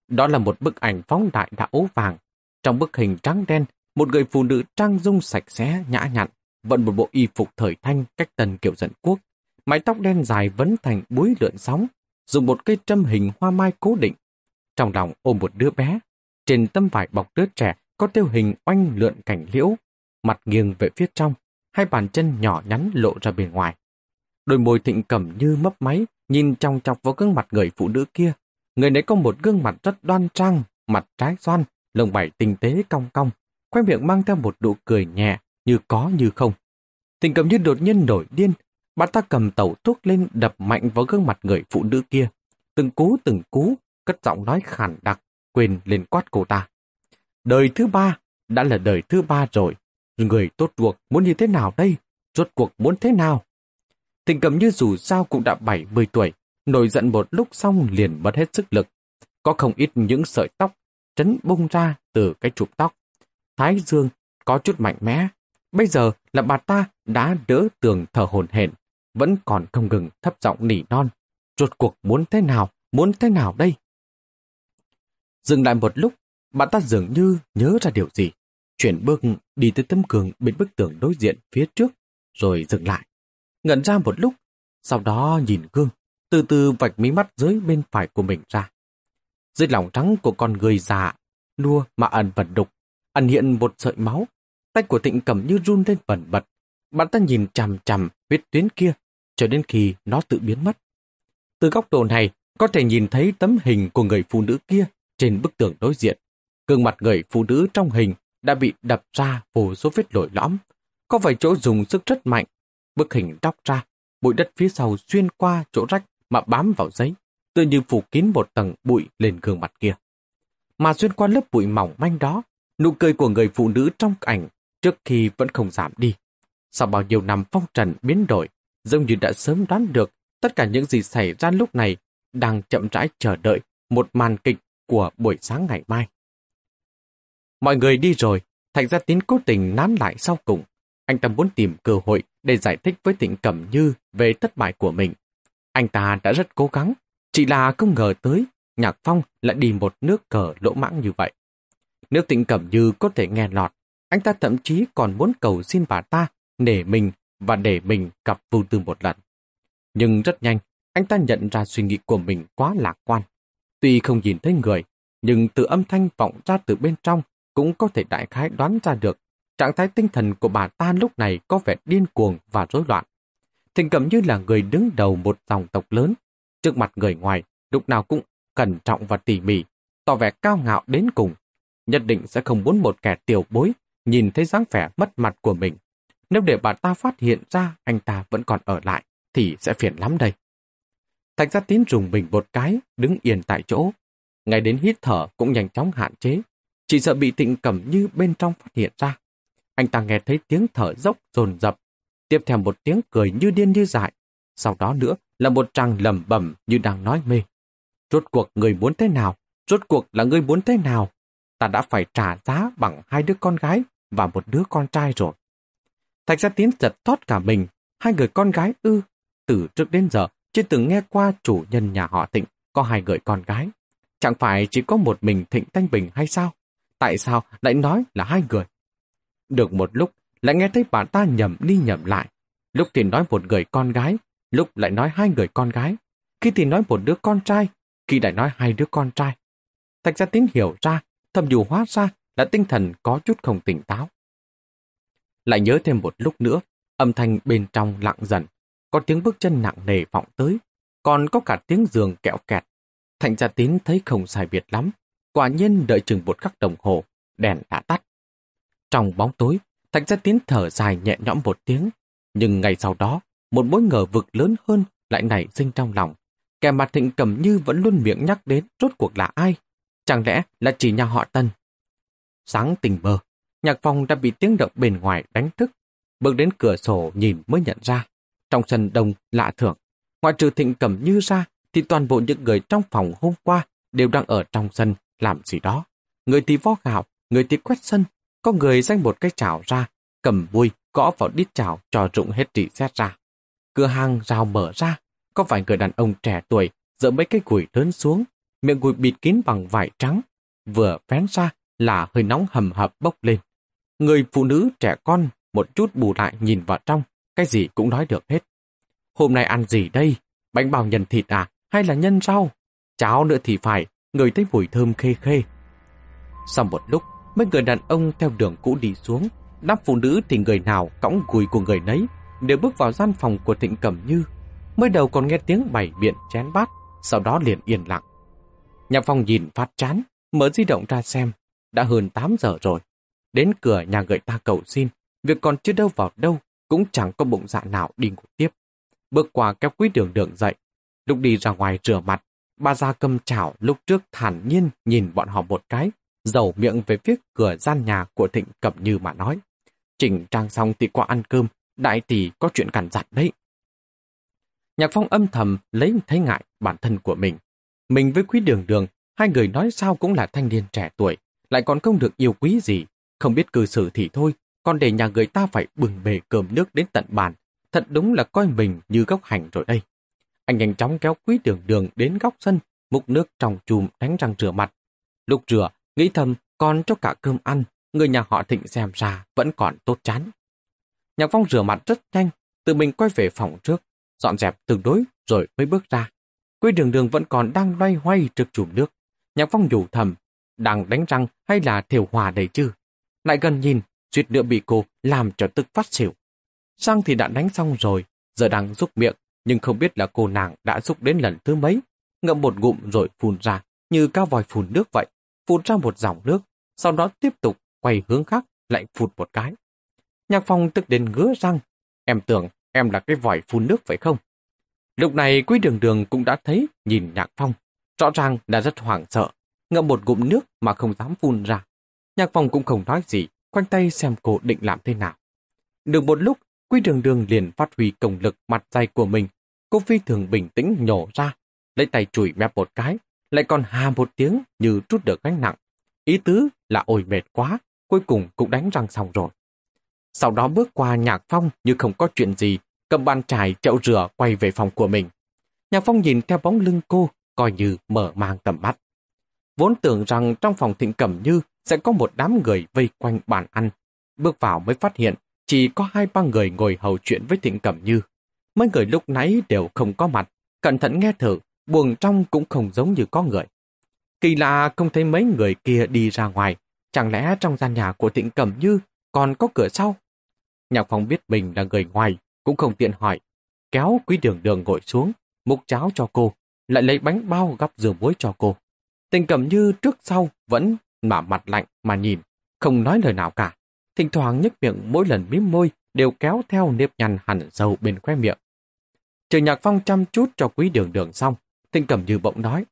Đó là một bức ảnh phóng đại đã ố vàng. Trong bức hình trắng đen, một người phụ nữ trang dung sạch sẽ, nhã nhặn, vận một bộ y phục thời thanh cách tần kiểu dân quốc. Mái tóc đen dài vấn thành búi lượn sóng, dùng một cây trâm hình hoa mai cố định. Trong lòng ôm một đứa bé, trên tấm vải bọc đứa trẻ có tiêu hình oanh lượn cảnh liễu, mặt nghiêng về phía trong, hai bàn chân nhỏ nhắn lộ ra bên ngoài. Đôi môi thịnh cầm như mấp máy, nhìn trong chọc vào gương mặt người phụ nữ kia. Người nấy có một gương mặt rất đoan trang, mặt trái xoan, lồng bảy tinh tế cong cong, khoe miệng mang theo một nụ cười nhẹ, như có như không. Tình cầm như đột nhiên nổi điên, bà ta cầm tẩu thuốc lên đập mạnh vào gương mặt người phụ nữ kia. Từng cú từng cú, cất giọng nói khản đặc, quên lên quát cô ta. Đời thứ ba, đã là đời thứ ba rồi, Người tốt cuộc muốn như thế nào đây? Rốt cuộc muốn thế nào? Tình cầm như dù sao cũng đã 70 tuổi, nổi giận một lúc xong liền mất hết sức lực. Có không ít những sợi tóc trấn bung ra từ cái chụp tóc. Thái dương có chút mạnh mẽ, Bây giờ là bà ta đã đỡ tường thở hồn hển, vẫn còn không ngừng thấp giọng nỉ non. Rốt cuộc muốn thế nào, muốn thế nào đây? Dừng lại một lúc, bạn ta dường như nhớ ra điều gì. Chuyển bước đi tới tấm cường bên bức tường đối diện phía trước, rồi dừng lại. Ngẩn ra một lúc, sau đó nhìn gương, từ từ vạch mí mắt dưới bên phải của mình ra. Dưới lòng trắng của con người già, nua mà ẩn vật đục, ẩn hiện một sợi máu. Tay của Thịnh cầm như run lên bẩn bật. Bạn ta nhìn chằm chằm huyết tuyến kia, cho đến khi nó tự biến mất. Từ góc độ này, có thể nhìn thấy tấm hình của người phụ nữ kia trên bức tường đối diện. Gương mặt người phụ nữ trong hình đã bị đập ra vô số vết lồi lõm. Có vài chỗ dùng sức rất mạnh. Bức hình đóc ra, bụi đất phía sau xuyên qua chỗ rách mà bám vào giấy, tự như phủ kín một tầng bụi lên gương mặt kia. Mà xuyên qua lớp bụi mỏng manh đó, nụ cười của người phụ nữ trong ảnh trước khi vẫn không giảm đi. Sau bao nhiêu năm phong trần biến đổi, giống như đã sớm đoán được tất cả những gì xảy ra lúc này đang chậm rãi chờ đợi một màn kịch của buổi sáng ngày mai. Mọi người đi rồi, thành ra Tín cố tình nán lại sau cùng. Anh ta muốn tìm cơ hội để giải thích với Tịnh Cẩm Như về thất bại của mình. Anh ta đã rất cố gắng, chỉ là không ngờ tới Nhạc Phong lại đi một nước cờ lỗ mãng như vậy. Nếu Tịnh Cẩm Như có thể nghe lọt, anh ta thậm chí còn muốn cầu xin bà ta nể mình và để mình gặp vô tư một lần. Nhưng rất nhanh, anh ta nhận ra suy nghĩ của mình quá lạc quan. Tuy không nhìn thấy người, nhưng từ âm thanh vọng ra từ bên trong cũng có thể đại khái đoán ra được trạng thái tinh thần của bà ta lúc này có vẻ điên cuồng và rối loạn. Thịnh cầm như là người đứng đầu một dòng tộc lớn, trước mặt người ngoài, lúc nào cũng cẩn trọng và tỉ mỉ, tỏ vẻ cao ngạo đến cùng. Nhất định sẽ không muốn một kẻ tiểu bối nhìn thấy dáng vẻ mất mặt của mình. Nếu để bà ta phát hiện ra anh ta vẫn còn ở lại, thì sẽ phiền lắm đây. Thạch gia tín rùng mình một cái, đứng yên tại chỗ. Ngay đến hít thở cũng nhanh chóng hạn chế. Chỉ sợ bị tịnh cẩm như bên trong phát hiện ra. Anh ta nghe thấy tiếng thở dốc dồn dập tiếp theo một tiếng cười như điên như dại. Sau đó nữa là một tràng lầm bẩm như đang nói mê. Rốt cuộc người muốn thế nào? Rốt cuộc là người muốn thế nào? Ta đã phải trả giá bằng hai đứa con gái và một đứa con trai rồi. Thạch gia tiến giật thoát cả mình. Hai người con gái ư. Từ trước đến giờ, chưa từng nghe qua chủ nhân nhà họ Thịnh có hai người con gái. Chẳng phải chỉ có một mình Thịnh Thanh Bình hay sao? Tại sao lại nói là hai người? Được một lúc, lại nghe thấy bà ta nhầm đi nhầm lại. Lúc thì nói một người con gái, lúc lại nói hai người con gái. Khi thì nói một đứa con trai, khi lại nói hai đứa con trai. Thạch gia tín hiểu ra, thầm dù hóa ra là tinh thần có chút không tỉnh táo. Lại nhớ thêm một lúc nữa, âm thanh bên trong lặng dần, có tiếng bước chân nặng nề vọng tới, còn có cả tiếng giường kẹo kẹt. Thành gia tín thấy không sai biệt lắm, quả nhiên đợi chừng một khắc đồng hồ, đèn đã tắt. Trong bóng tối, thạnh gia tín thở dài nhẹ nhõm một tiếng, nhưng ngày sau đó, một mối ngờ vực lớn hơn lại nảy sinh trong lòng. Kẻ mặt thịnh cầm như vẫn luôn miệng nhắc đến rốt cuộc là ai? Chẳng lẽ là chỉ nhà họ Tân? Sáng tình mơ, nhạc phong đã bị tiếng động bên ngoài đánh thức. Bước đến cửa sổ nhìn mới nhận ra. Trong sân đông lạ thường, ngoại trừ thịnh cầm như ra, thì toàn bộ những người trong phòng hôm qua đều đang ở trong sân làm gì đó. Người thì vo gạo, người thì quét sân, có người danh một cái chảo ra, cầm bùi gõ vào đít chảo cho rụng hết trị xét ra. Cửa hàng rào mở ra, có vài người đàn ông trẻ tuổi dỡ mấy cái củi lớn xuống, miệng củi bịt kín bằng vải trắng. Vừa phén ra là hơi nóng hầm hập bốc lên. Người phụ nữ trẻ con một chút bù lại nhìn vào trong, cái gì cũng nói được hết. Hôm nay ăn gì đây? Bánh bao nhân thịt à? Hay là nhân rau? Cháo nữa thì phải, người thấy mùi thơm khê khê. Sau một lúc, mấy người đàn ông theo đường cũ đi xuống, đám phụ nữ thì người nào cõng gùi của người nấy, đều bước vào gian phòng của Thịnh Cẩm Như. Mới đầu còn nghe tiếng bảy biện chén bát, sau đó liền yên lặng. Nhà phòng nhìn phát chán, mở di động ra xem, đã hơn 8 giờ rồi. Đến cửa nhà người ta cầu xin, việc còn chưa đâu vào đâu, cũng chẳng có bụng dạ nào đi ngủ tiếp. Bước qua kéo quý đường đường dậy, lúc đi ra ngoài rửa mặt, bà ra cầm chảo lúc trước thản nhiên nhìn bọn họ một cái, dầu miệng về phía cửa gian nhà của Thịnh Cẩm Như mà nói. Chỉnh trang xong thì qua ăn cơm, đại tỷ có chuyện cằn dặn đấy. Nhạc phong âm thầm lấy thấy ngại bản thân của mình. Mình với quý đường đường, hai người nói sao cũng là thanh niên trẻ tuổi, lại còn không được yêu quý gì, không biết cư xử thì thôi, còn để nhà người ta phải bừng bề cơm nước đến tận bàn. Thật đúng là coi mình như gốc hành rồi đây. Anh nhanh chóng kéo quý đường đường đến góc sân, múc nước trong chùm đánh răng rửa mặt. Lúc rửa, nghĩ thầm còn cho cả cơm ăn, người nhà họ thịnh xem ra vẫn còn tốt chán. Nhạc Phong rửa mặt rất nhanh, tự mình quay về phòng trước, dọn dẹp tương đối rồi mới bước ra. Quý đường đường vẫn còn đang loay hoay trước chùm nước. Nhạc Phong nhủ thầm, đang đánh răng hay là thiểu hòa đầy chứ? Lại gần nhìn, suýt nữa bị cô làm cho tức phát xỉu. Sang thì đã đánh xong rồi, giờ đang giúp miệng, nhưng không biết là cô nàng đã giúp đến lần thứ mấy. Ngậm một ngụm rồi phun ra, như cao vòi phun nước vậy. Phun ra một dòng nước, sau đó tiếp tục quay hướng khác, lại phun một cái. Nhạc phong tức đến ngứa răng. Em tưởng em là cái vòi phun nước phải không? Lúc này quý đường đường cũng đã thấy nhìn nhạc phong. Rõ ràng là rất hoảng sợ, ngậm một ngụm nước mà không dám phun ra. Nhạc phong cũng không nói gì, khoanh tay xem cô định làm thế nào. Được một lúc, Quy đường đường liền phát huy công lực mặt dày của mình. Cô phi thường bình tĩnh nhổ ra, lấy tay chùi mép một cái, lại còn hà một tiếng như trút được gánh nặng. Ý tứ là ôi mệt quá, cuối cùng cũng đánh răng xong rồi. Sau đó bước qua nhạc phong như không có chuyện gì, cầm bàn chải chậu rửa quay về phòng của mình. Nhạc phong nhìn theo bóng lưng cô, coi như mở mang tầm mắt. Vốn tưởng rằng trong phòng thịnh cẩm như sẽ có một đám người vây quanh bàn ăn. Bước vào mới phát hiện chỉ có hai ba người ngồi hầu chuyện với Thịnh Cẩm Như. Mấy người lúc nãy đều không có mặt, cẩn thận nghe thử, buồng trong cũng không giống như có người. Kỳ lạ không thấy mấy người kia đi ra ngoài, chẳng lẽ trong gian nhà của Thịnh Cẩm Như còn có cửa sau? Nhạc Phong biết mình là người ngoài, cũng không tiện hỏi, kéo quý đường đường ngồi xuống, múc cháo cho cô, lại lấy bánh bao gắp dừa muối cho cô. Tình Cẩm Như trước sau vẫn mà mặt lạnh mà nhìn, không nói lời nào cả thỉnh thoảng nhếch miệng mỗi lần mím môi đều kéo theo nếp nhăn hẳn sâu bên khoe miệng. Trừ nhạc phong chăm chút cho quý đường đường xong, tinh Cẩm Như bỗng nói,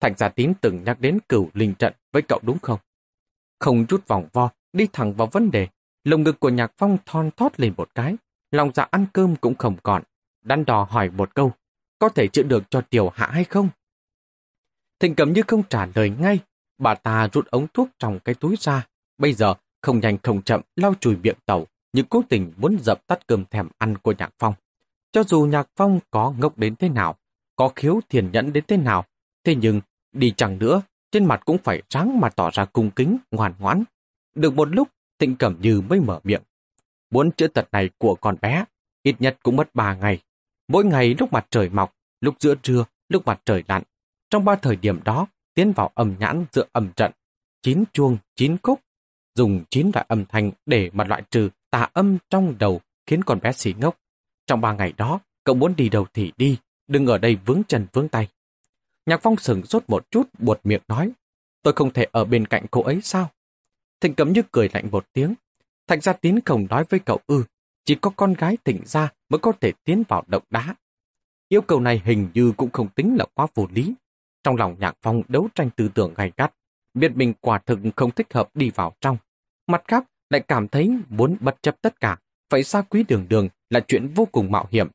Thạch Gia Tín từng nhắc đến cửu linh trận với cậu đúng không? Không chút vòng vo, đi thẳng vào vấn đề, lồng ngực của nhạc phong thon thót lên một cái, lòng dạ ăn cơm cũng không còn, đắn đò hỏi một câu, có thể chữa được cho tiểu hạ hay không? Thịnh Cẩm Như không trả lời ngay, bà ta rút ống thuốc trong cái túi ra, bây giờ không nhanh không chậm lau chùi miệng tàu, nhưng cố tình muốn dập tắt cơm thèm ăn của Nhạc Phong. Cho dù Nhạc Phong có ngốc đến thế nào, có khiếu thiền nhẫn đến thế nào, thế nhưng đi chẳng nữa, trên mặt cũng phải trắng mà tỏ ra cung kính, ngoan ngoãn. Được một lúc, Thịnh Cẩm Như mới mở miệng. Muốn chữa tật này của con bé, ít nhất cũng mất ba ngày. Mỗi ngày lúc mặt trời mọc, lúc giữa trưa, lúc mặt trời lặn. Trong ba thời điểm đó, tiến vào âm nhãn giữa âm trận. Chín chuông, chín khúc, dùng chín loại âm thanh để mà loại trừ tà âm trong đầu khiến con bé xỉ ngốc. Trong ba ngày đó, cậu muốn đi đâu thì đi, đừng ở đây vướng chân vướng tay. Nhạc Phong sừng sốt một chút, buột miệng nói, tôi không thể ở bên cạnh cô ấy sao? Thịnh cấm như cười lạnh một tiếng. Thạch gia tín không nói với cậu ư, chỉ có con gái tỉnh ra mới có thể tiến vào động đá. Yêu cầu này hình như cũng không tính là quá vô lý. Trong lòng Nhạc Phong đấu tranh tư tưởng gay gắt, biết mình quả thực không thích hợp đi vào trong, Mặt khác, lại cảm thấy muốn bất chấp tất cả, phải xa quý đường đường là chuyện vô cùng mạo hiểm.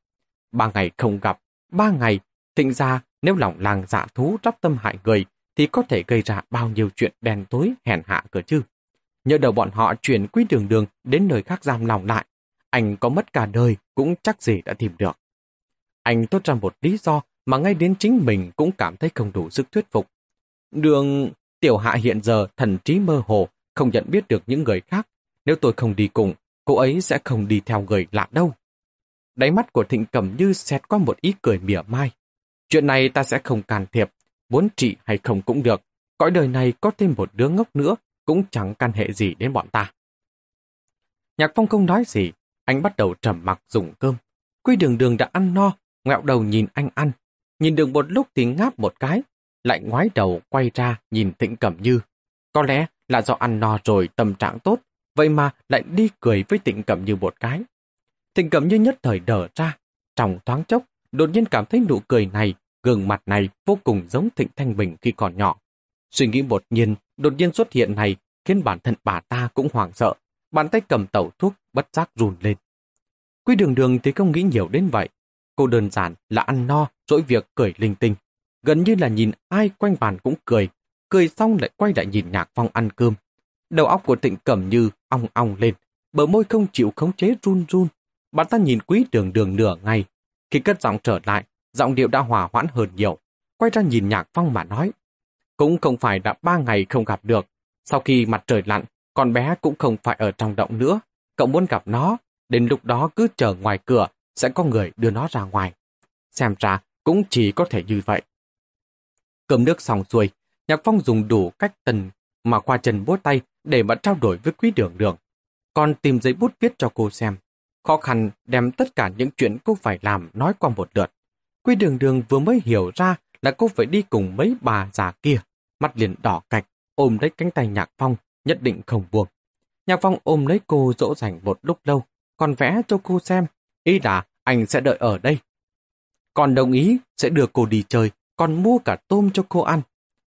Ba ngày không gặp, ba ngày, thịnh ra nếu lòng làng dạ thú rắp tâm hại người, thì có thể gây ra bao nhiêu chuyện đen tối hèn hạ cơ chứ. Nhờ đầu bọn họ chuyển quý đường đường đến nơi khác giam lòng lại, anh có mất cả đời cũng chắc gì đã tìm được. Anh tốt ra một lý do mà ngay đến chính mình cũng cảm thấy không đủ sức thuyết phục. Đường tiểu hạ hiện giờ thần trí mơ hồ, không nhận biết được những người khác. Nếu tôi không đi cùng, cô ấy sẽ không đi theo người lạ đâu. Đáy mắt của Thịnh Cẩm như xẹt qua một ý cười mỉa mai. Chuyện này ta sẽ không can thiệp, muốn trị hay không cũng được. Cõi đời này có thêm một đứa ngốc nữa, cũng chẳng can hệ gì đến bọn ta. Nhạc Phong không nói gì, anh bắt đầu trầm mặc dùng cơm. Quy đường đường đã ăn no, ngẹo đầu nhìn anh ăn. Nhìn được một lúc thì ngáp một cái, lại ngoái đầu quay ra nhìn Thịnh Cẩm Như. Có lẽ là do ăn no rồi tâm trạng tốt, vậy mà lại đi cười với thịnh cẩm như một cái. Thịnh cẩm như nhất thời đờ ra, trong thoáng chốc, đột nhiên cảm thấy nụ cười này, gương mặt này vô cùng giống Thịnh Thanh Bình khi còn nhỏ. Suy nghĩ một nhiên, đột nhiên xuất hiện này khiến bản thân bà ta cũng hoảng sợ, bàn tay cầm tẩu thuốc bất giác run lên. Quy đường đường thì không nghĩ nhiều đến vậy. Cô đơn giản là ăn no, dỗi việc cười linh tinh. Gần như là nhìn ai quanh bàn cũng cười, cười xong lại quay lại nhìn Nhạc Phong ăn cơm. Đầu óc của Tịnh Cẩm Như ong ong lên, bờ môi không chịu khống chế run run. Bạn ta nhìn quý đường đường nửa ngày. Khi cất giọng trở lại, giọng điệu đã hòa hoãn hơn nhiều. Quay ra nhìn nhạc phong mà nói. Cũng không phải đã ba ngày không gặp được. Sau khi mặt trời lặn, con bé cũng không phải ở trong động nữa. Cậu muốn gặp nó, đến lúc đó cứ chờ ngoài cửa, sẽ có người đưa nó ra ngoài. Xem ra, cũng chỉ có thể như vậy. Cơm nước xong xuôi, Nhạc Phong dùng đủ cách tần mà qua trần bố tay để mà trao đổi với quý đường đường. Còn tìm giấy bút viết cho cô xem. Khó khăn đem tất cả những chuyện cô phải làm nói qua một lượt. Quý đường đường vừa mới hiểu ra là cô phải đi cùng mấy bà già kia. Mặt liền đỏ cạch, ôm lấy cánh tay Nhạc Phong, nhất định không buông. Nhạc Phong ôm lấy cô dỗ dành một lúc lâu, còn vẽ cho cô xem. Ý là anh sẽ đợi ở đây. Còn đồng ý sẽ đưa cô đi chơi, còn mua cả tôm cho cô ăn.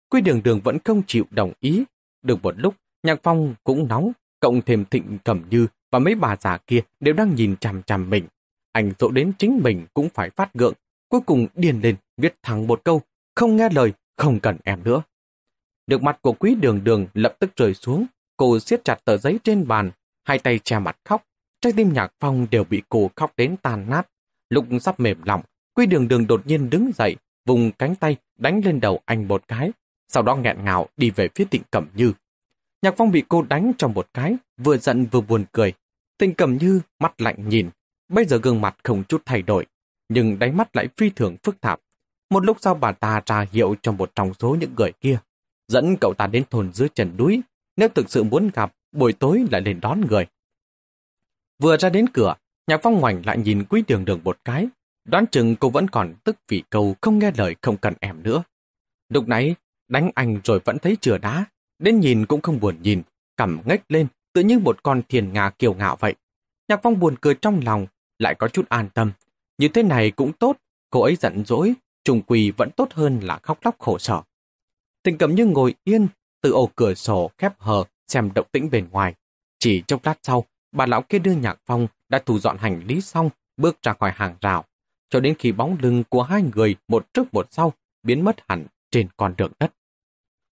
Quy đường đường vẫn không chịu đồng ý. Được một lúc, Nhạc Phong cũng nóng, cộng thêm thịnh cẩm như và mấy bà già kia đều đang nhìn chằm chằm mình. Anh dỗ đến chính mình cũng phải phát gượng, cuối cùng điền lên, viết thẳng một câu, không nghe lời, không cần em nữa. Được mặt của quý đường đường lập tức rơi xuống, cô siết chặt tờ giấy trên bàn, hai tay che mặt khóc, trái tim nhạc phong đều bị cô khóc đến tàn nát. Lúc sắp mềm lòng, quy đường đường đột nhiên đứng dậy, vùng cánh tay đánh lên đầu anh một cái, sau đó nghẹn ngào đi về phía tịnh Cẩm Như. Nhạc Phong bị cô đánh trong một cái, vừa giận vừa buồn cười. Tịnh Cẩm Như mắt lạnh nhìn, bây giờ gương mặt không chút thay đổi, nhưng đáy mắt lại phi thường phức tạp. Một lúc sau bà ta ra hiệu cho một trong số những người kia, dẫn cậu ta đến thôn dưới trần núi, nếu thực sự muốn gặp, buổi tối lại lên đón người. Vừa ra đến cửa, Nhạc Phong ngoảnh lại nhìn quý đường đường một cái, đoán chừng cô vẫn còn tức vì câu không nghe lời không cần em nữa. Lúc nãy, Đánh anh rồi vẫn thấy chừa đá, đến nhìn cũng không buồn nhìn, cầm ngách lên, tự như một con thiền ngà kiều ngạo vậy. Nhạc phong buồn cười trong lòng, lại có chút an tâm. Như thế này cũng tốt, cô ấy giận dỗi, trùng quỳ vẫn tốt hơn là khóc lóc khổ sở. Tình cầm như ngồi yên, từ ổ cửa sổ khép hờ xem động tĩnh bên ngoài. Chỉ trong lát sau, bà lão kia đưa nhạc phong đã thu dọn hành lý xong, bước ra khỏi hàng rào, cho đến khi bóng lưng của hai người một trước một sau biến mất hẳn trên con đường đất.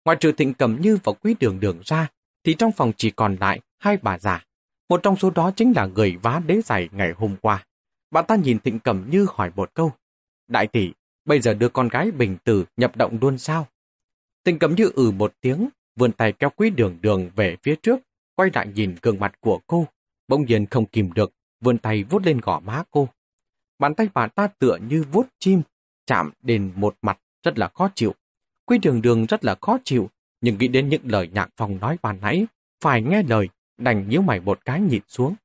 Ngoài trừ thịnh cầm như và quý đường đường ra, thì trong phòng chỉ còn lại hai bà già. Một trong số đó chính là người vá đế giày ngày hôm qua. Bà ta nhìn thịnh cầm như hỏi một câu. Đại tỷ, bây giờ đưa con gái bình tử nhập động luôn sao? Thịnh cầm như ừ một tiếng, vươn tay kéo quý đường đường về phía trước, quay lại nhìn gương mặt của cô. Bỗng nhiên không kìm được, vươn tay vuốt lên gò má cô. Bàn tay bà ta tựa như vuốt chim, chạm đến một mặt rất là khó chịu. Quy đường đường rất là khó chịu, nhưng nghĩ đến những lời nhạc phòng nói bàn nãy, phải nghe lời, đành nhíu mày một cái nhịn xuống.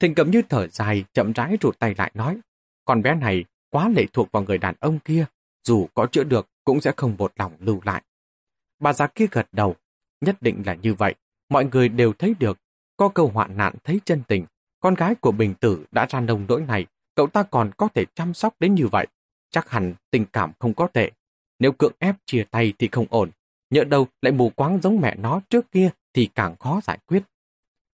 Thịnh cầm như thở dài, chậm rãi rụt tay lại nói, con bé này quá lệ thuộc vào người đàn ông kia, dù có chữa được cũng sẽ không một lòng lưu lại. Bà già kia gật đầu, nhất định là như vậy, mọi người đều thấy được, có câu hoạn nạn thấy chân tình, con gái của Bình Tử đã ra nông nỗi này, cậu ta còn có thể chăm sóc đến như vậy, chắc hẳn tình cảm không có tệ, nếu cưỡng ép chia tay thì không ổn. Nhỡ đâu lại mù quáng giống mẹ nó trước kia thì càng khó giải quyết.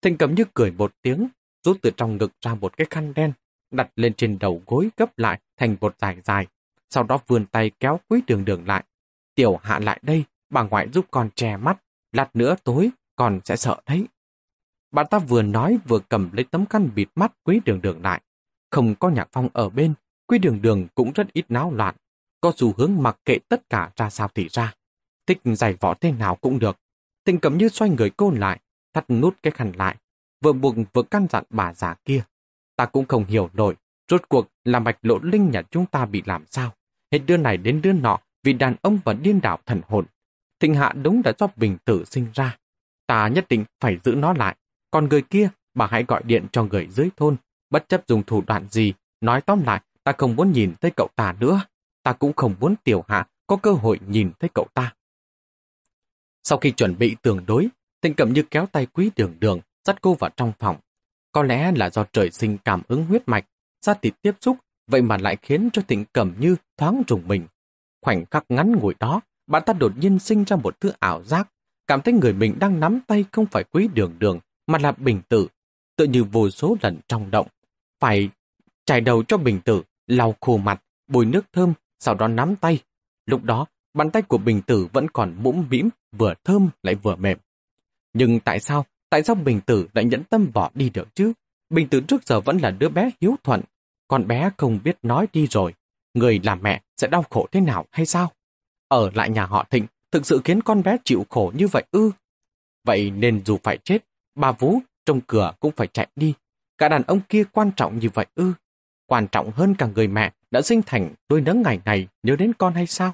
Thanh cầm như cười một tiếng, rút từ trong ngực ra một cái khăn đen, đặt lên trên đầu gối gấp lại thành một dài dài. Sau đó vươn tay kéo quý đường đường lại. Tiểu hạ lại đây, bà ngoại giúp con che mắt. Lát nữa tối, con sẽ sợ đấy. Bà ta vừa nói vừa cầm lấy tấm khăn bịt mắt quý đường đường lại. Không có nhạc phong ở bên, quý đường đường cũng rất ít náo loạn, có xu hướng mặc kệ tất cả ra sao thì ra. Thích giày võ thế nào cũng được. Tình cầm như xoay người cô lại, thắt nút cái khăn lại, vừa buộc vừa căn dặn bà già kia. Ta cũng không hiểu nổi, rốt cuộc là mạch lộ linh nhà chúng ta bị làm sao. Hết đứa này đến đứa nọ vì đàn ông và điên đảo thần hồn. Thịnh hạ đúng đã do bình tử sinh ra. Ta nhất định phải giữ nó lại. Còn người kia, bà hãy gọi điện cho người dưới thôn, bất chấp dùng thủ đoạn gì. Nói tóm lại, ta không muốn nhìn thấy cậu ta nữa ta cũng không muốn tiểu hạ có cơ hội nhìn thấy cậu ta. Sau khi chuẩn bị tường đối, tình cẩm như kéo tay quý đường đường, dắt cô vào trong phòng. Có lẽ là do trời sinh cảm ứng huyết mạch, ra thịt tiếp xúc, vậy mà lại khiến cho tình cẩm như thoáng rùng mình. Khoảnh khắc ngắn ngủi đó, bạn ta đột nhiên sinh ra một thứ ảo giác, cảm thấy người mình đang nắm tay không phải quý đường đường, mà là bình tử, tự như vô số lần trong động. Phải trải đầu cho bình tử, lau khô mặt, bôi nước thơm, sau đó nắm tay. Lúc đó, bàn tay của bình tử vẫn còn mũm mĩm, vừa thơm lại vừa mềm. Nhưng tại sao Tại sao Bình Tử lại nhẫn tâm bỏ đi được chứ? Bình Tử trước giờ vẫn là đứa bé hiếu thuận. Con bé không biết nói đi rồi. Người làm mẹ sẽ đau khổ thế nào hay sao? Ở lại nhà họ Thịnh thực sự khiến con bé chịu khổ như vậy ư? Vậy nên dù phải chết, bà Vũ trong cửa cũng phải chạy đi. Cả đàn ông kia quan trọng như vậy ư? Quan trọng hơn cả người mẹ đã sinh thành đôi nấng ngày ngày nhớ đến con hay sao?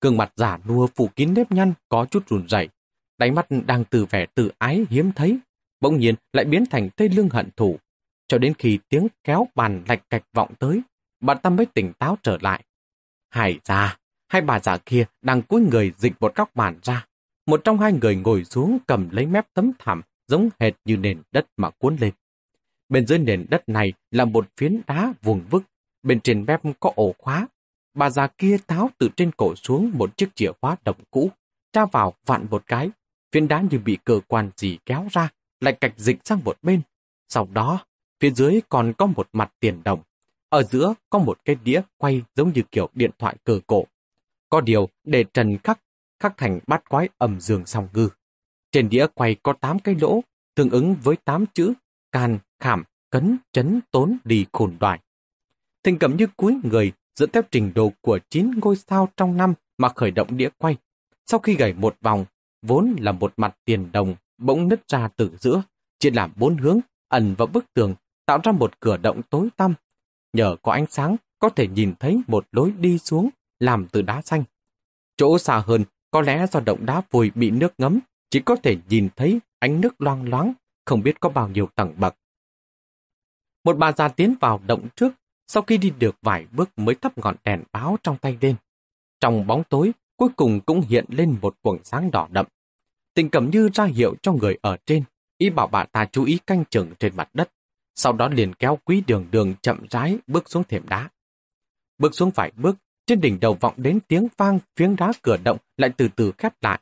Gương mặt giả nua phủ kín nếp nhăn có chút run rẩy, đáy mắt đang từ vẻ tự ái hiếm thấy, bỗng nhiên lại biến thành tây lương hận thủ. Cho đến khi tiếng kéo bàn lạch cạch vọng tới, bà Tâm mới tỉnh táo trở lại. Hải ra, hai bà già kia đang cúi người dịch một góc bàn ra. Một trong hai người ngồi xuống cầm lấy mép tấm thảm giống hệt như nền đất mà cuốn lên. Bên dưới nền đất này là một phiến đá vuông vức, bên trên mép có ổ khóa. Bà già kia táo từ trên cổ xuống một chiếc chìa khóa đồng cũ, tra vào vặn một cái, phiến đá như bị cơ quan gì kéo ra, lại cạch dịch sang một bên. Sau đó, phía dưới còn có một mặt tiền đồng. Ở giữa có một cái đĩa quay giống như kiểu điện thoại cờ cổ. Có điều để trần khắc, khắc thành bát quái ẩm giường song ngư. Trên đĩa quay có 8 cái lỗ, tương ứng với 8 chữ can, khảm, cấn, chấn, tốn, đi khổn đoài. Thình cầm như cuối người dẫn theo trình độ của 9 ngôi sao trong năm mà khởi động đĩa quay. Sau khi gảy một vòng, vốn là một mặt tiền đồng bỗng nứt ra từ giữa, chia làm bốn hướng, ẩn vào bức tường, tạo ra một cửa động tối tăm. Nhờ có ánh sáng, có thể nhìn thấy một lối đi xuống, làm từ đá xanh. Chỗ xa hơn, có lẽ do động đá vùi bị nước ngấm, chỉ có thể nhìn thấy ánh nước loang loáng, không biết có bao nhiêu tầng bậc. Một bà già tiến vào động trước, sau khi đi được vài bước mới thắp ngọn đèn báo trong tay lên. Trong bóng tối, cuối cùng cũng hiện lên một quầng sáng đỏ đậm. Tình cầm như ra hiệu cho người ở trên, ý bảo bà ta chú ý canh chừng trên mặt đất. Sau đó liền kéo quý đường đường chậm rãi bước xuống thềm đá. Bước xuống vài bước, trên đỉnh đầu vọng đến tiếng vang phiến đá cửa động lại từ từ khép lại.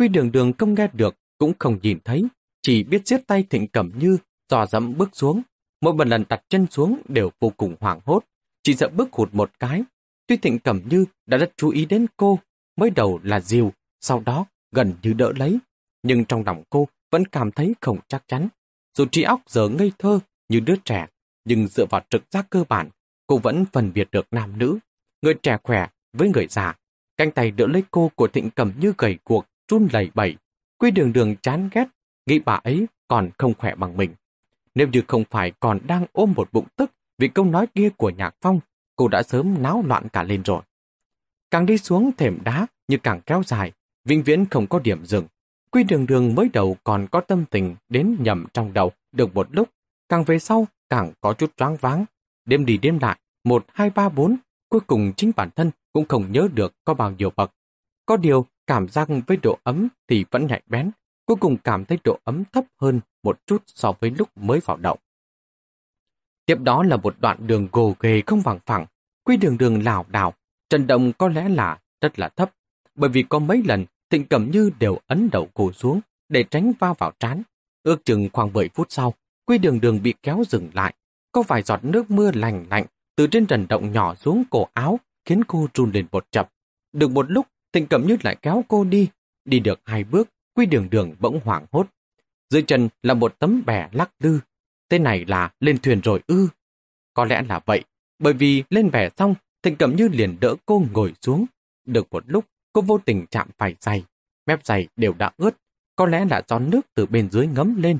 Quy đường đường không nghe được, cũng không nhìn thấy, chỉ biết giết tay thịnh cẩm như, dò dẫm bước xuống. Mỗi một lần đặt chân xuống đều vô cùng hoảng hốt, chỉ sợ bước hụt một cái. Tuy thịnh cẩm như đã rất chú ý đến cô, mới đầu là diều, sau đó gần như đỡ lấy. Nhưng trong lòng cô vẫn cảm thấy không chắc chắn. Dù trí óc giờ ngây thơ như đứa trẻ, nhưng dựa vào trực giác cơ bản, cô vẫn phân biệt được nam nữ. Người trẻ khỏe với người già, canh tay đỡ lấy cô của thịnh cầm như gầy cuộc, run lẩy bẩy. Quy đường đường chán ghét, nghĩ bà ấy còn không khỏe bằng mình. Nếu như không phải còn đang ôm một bụng tức vì câu nói kia của Nhạc Phong, cô đã sớm náo loạn cả lên rồi. Càng đi xuống thềm đá như càng kéo dài, vĩnh viễn không có điểm dừng. Quy đường đường mới đầu còn có tâm tình đến nhầm trong đầu được một lúc, càng về sau càng có chút choáng váng. Đêm đi đêm lại, một, hai, ba, bốn, cuối cùng chính bản thân cũng không nhớ được có bao nhiêu bậc. Có điều, cảm giác với độ ấm thì vẫn nhạy bén, cuối cùng cảm thấy độ ấm thấp hơn một chút so với lúc mới vào động Tiếp đó là một đoạn đường gồ ghề không bằng phẳng, quy đường đường lảo đảo, trần động có lẽ là rất là thấp, bởi vì có mấy lần Thịnh Cẩm Như đều ấn đầu cổ xuống để tránh va vào trán. Ước chừng khoảng 7 phút sau, quy đường đường bị kéo dừng lại. Có vài giọt nước mưa lành lạnh từ trên trần động nhỏ xuống cổ áo khiến cô run lên một chập. Được một lúc, Thịnh Cẩm Như lại kéo cô đi. Đi được hai bước, quy đường đường bỗng hoảng hốt. Dưới chân là một tấm bè lắc lư. Tên này là lên thuyền rồi ư. Có lẽ là vậy, bởi vì lên bè xong, Thịnh Cẩm Như liền đỡ cô ngồi xuống. Được một lúc, cô vô tình chạm phải giày. Mép giày đều đã ướt, có lẽ là do nước từ bên dưới ngấm lên.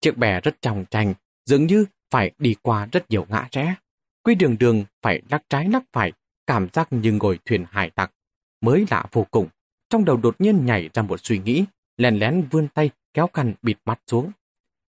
Chiếc bè rất trong trành, dường như phải đi qua rất nhiều ngã rẽ. Quy đường đường phải lắc trái lắc phải, cảm giác như ngồi thuyền hải tặc. Mới lạ vô cùng, trong đầu đột nhiên nhảy ra một suy nghĩ, lèn lén vươn tay kéo khăn bịt mặt xuống.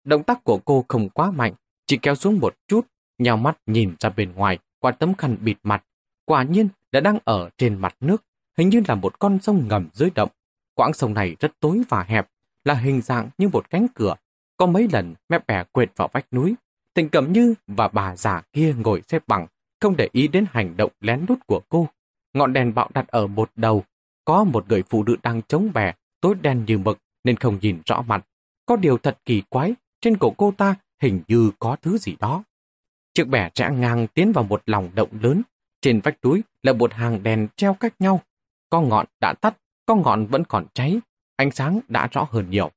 Động tác của cô không quá mạnh, chỉ kéo xuống một chút, nhào mắt nhìn ra bên ngoài qua tấm khăn bịt mặt. Quả nhiên đã đang ở trên mặt nước, hình như là một con sông ngầm dưới động. Quãng sông này rất tối và hẹp, là hình dạng như một cánh cửa. Có mấy lần mép bè quệt vào vách núi. Tình Cẩm Như và bà già kia ngồi xếp bằng, không để ý đến hành động lén lút của cô. Ngọn đèn bạo đặt ở một đầu. Có một người phụ nữ đang chống bè, tối đen như mực nên không nhìn rõ mặt. Có điều thật kỳ quái, trên cổ cô ta hình như có thứ gì đó. Chiếc bè rẽ ngang tiến vào một lòng động lớn. Trên vách túi là một hàng đèn treo cách nhau, có ngọn đã tắt, có ngọn vẫn còn cháy, ánh sáng đã rõ hơn nhiều.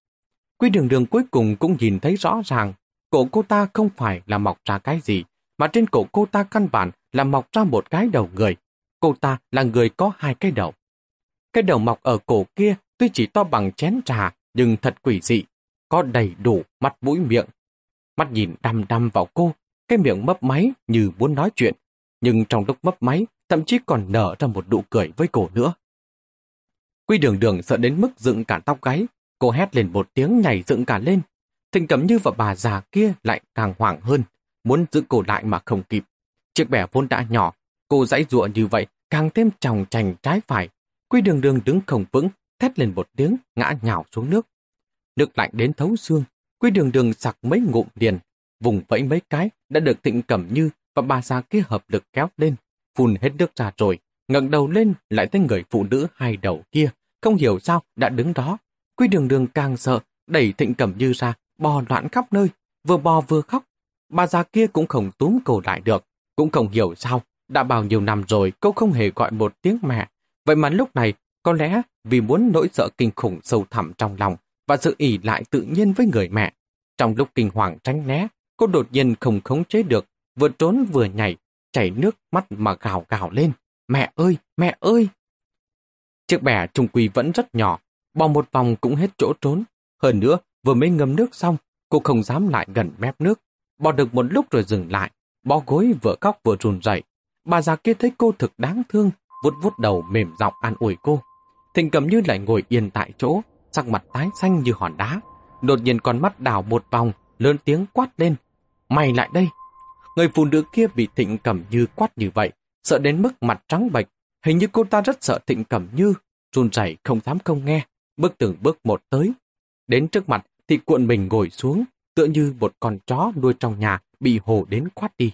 Quy đường đường cuối cùng cũng nhìn thấy rõ ràng, cổ cô ta không phải là mọc ra cái gì, mà trên cổ cô ta căn bản là mọc ra một cái đầu người. Cô ta là người có hai cái đầu. Cái đầu mọc ở cổ kia tuy chỉ to bằng chén trà, nhưng thật quỷ dị, có đầy đủ mắt mũi miệng. Mắt nhìn đăm đăm vào cô, cái miệng mấp máy như muốn nói chuyện, nhưng trong lúc mấp máy thậm chí còn nở ra một nụ cười với cổ nữa. Quy đường đường sợ đến mức dựng cả tóc gáy, cô hét lên một tiếng nhảy dựng cả lên. Thịnh Cẩm Như và bà già kia lại càng hoảng hơn, muốn giữ cổ lại mà không kịp. Chiếc bẻ vốn đã nhỏ, cô dãy dụa như vậy càng thêm tròng trành trái phải. Quy đường đường đứng không vững, thét lên một tiếng, ngã nhào xuống nước. Nước lạnh đến thấu xương, quy đường đường sặc mấy ngụm liền, vùng vẫy mấy cái đã được Thịnh Cẩm Như và bà già kia hợp lực kéo lên, phun hết nước ra rồi, ngẩng đầu lên lại thấy người phụ nữ hai đầu kia, không hiểu sao đã đứng đó. Quy đường đường càng sợ, đẩy Thịnh Cẩm Như ra, bò loạn khắp nơi, vừa bò vừa khóc. Bà già kia cũng không túm cổ lại được, cũng không hiểu sao, đã bao nhiêu năm rồi cô không hề gọi một tiếng mẹ. Vậy mà lúc này, có lẽ vì muốn nỗi sợ kinh khủng sâu thẳm trong lòng và sự ỉ lại tự nhiên với người mẹ. Trong lúc kinh hoàng tránh né, cô đột nhiên không khống chế được, vừa trốn vừa nhảy, chảy nước mắt mà gào gào lên. Mẹ ơi, mẹ ơi! Chiếc bè trung quy vẫn rất nhỏ, bò một vòng cũng hết chỗ trốn. Hơn nữa, vừa mới ngâm nước xong, cô không dám lại gần mép nước. Bò được một lúc rồi dừng lại, bò gối vừa khóc vừa run rẩy. Bà già kia thấy cô thực đáng thương, vuốt vuốt đầu mềm giọng an ủi cô. Thịnh cầm như lại ngồi yên tại chỗ, sắc mặt tái xanh như hòn đá. Đột nhiên con mắt đảo một vòng, lớn tiếng quát lên. Mày lại đây! Người phụ nữ kia bị Thịnh Cẩm Như quát như vậy, sợ đến mức mặt trắng bệch. Hình như cô ta rất sợ Thịnh Cẩm Như, run rẩy không dám không nghe, bước từng bước một tới. Đến trước mặt thì cuộn mình ngồi xuống, tựa như một con chó nuôi trong nhà bị hồ đến quát đi.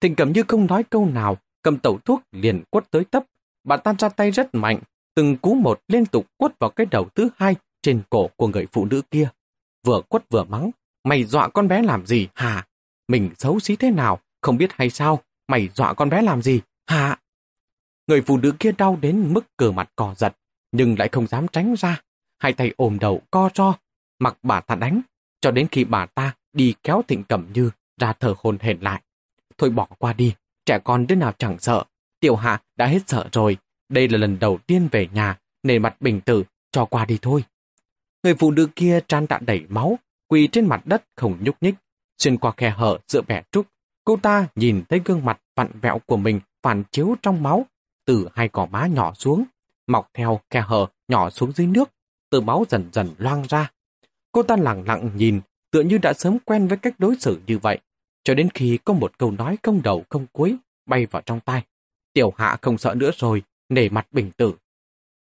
Thịnh Cẩm Như không nói câu nào, cầm tẩu thuốc liền quất tới tấp. Bà ta ra tay rất mạnh, từng cú một liên tục quất vào cái đầu thứ hai trên cổ của người phụ nữ kia. Vừa quất vừa mắng, mày dọa con bé làm gì hả? Mình xấu xí thế nào, không biết hay sao, mày dọa con bé làm gì, hả? Người phụ nữ kia đau đến mức cờ mặt cò giật, nhưng lại không dám tránh ra. Hai tay ôm đầu co ro, mặc bà ta đánh, cho đến khi bà ta đi kéo thịnh cẩm như ra thở hồn hển lại. Thôi bỏ qua đi, trẻ con đứa nào chẳng sợ. Tiểu hạ đã hết sợ rồi, đây là lần đầu tiên về nhà, nên mặt bình tử, cho qua đi thôi. Người phụ nữ kia tràn tạ đẩy máu, quỳ trên mặt đất không nhúc nhích. Xuyên qua khe hở giữa bẻ trúc, cô ta nhìn thấy gương mặt vặn vẹo của mình phản chiếu trong máu, từ hai cỏ má nhỏ xuống, mọc theo khe hở nhỏ xuống dưới nước, từ máu dần dần loang ra. Cô ta lặng lặng nhìn, tựa như đã sớm quen với cách đối xử như vậy, cho đến khi có một câu nói không đầu không cuối bay vào trong tai. Tiểu hạ không sợ nữa rồi, nể mặt bình tử.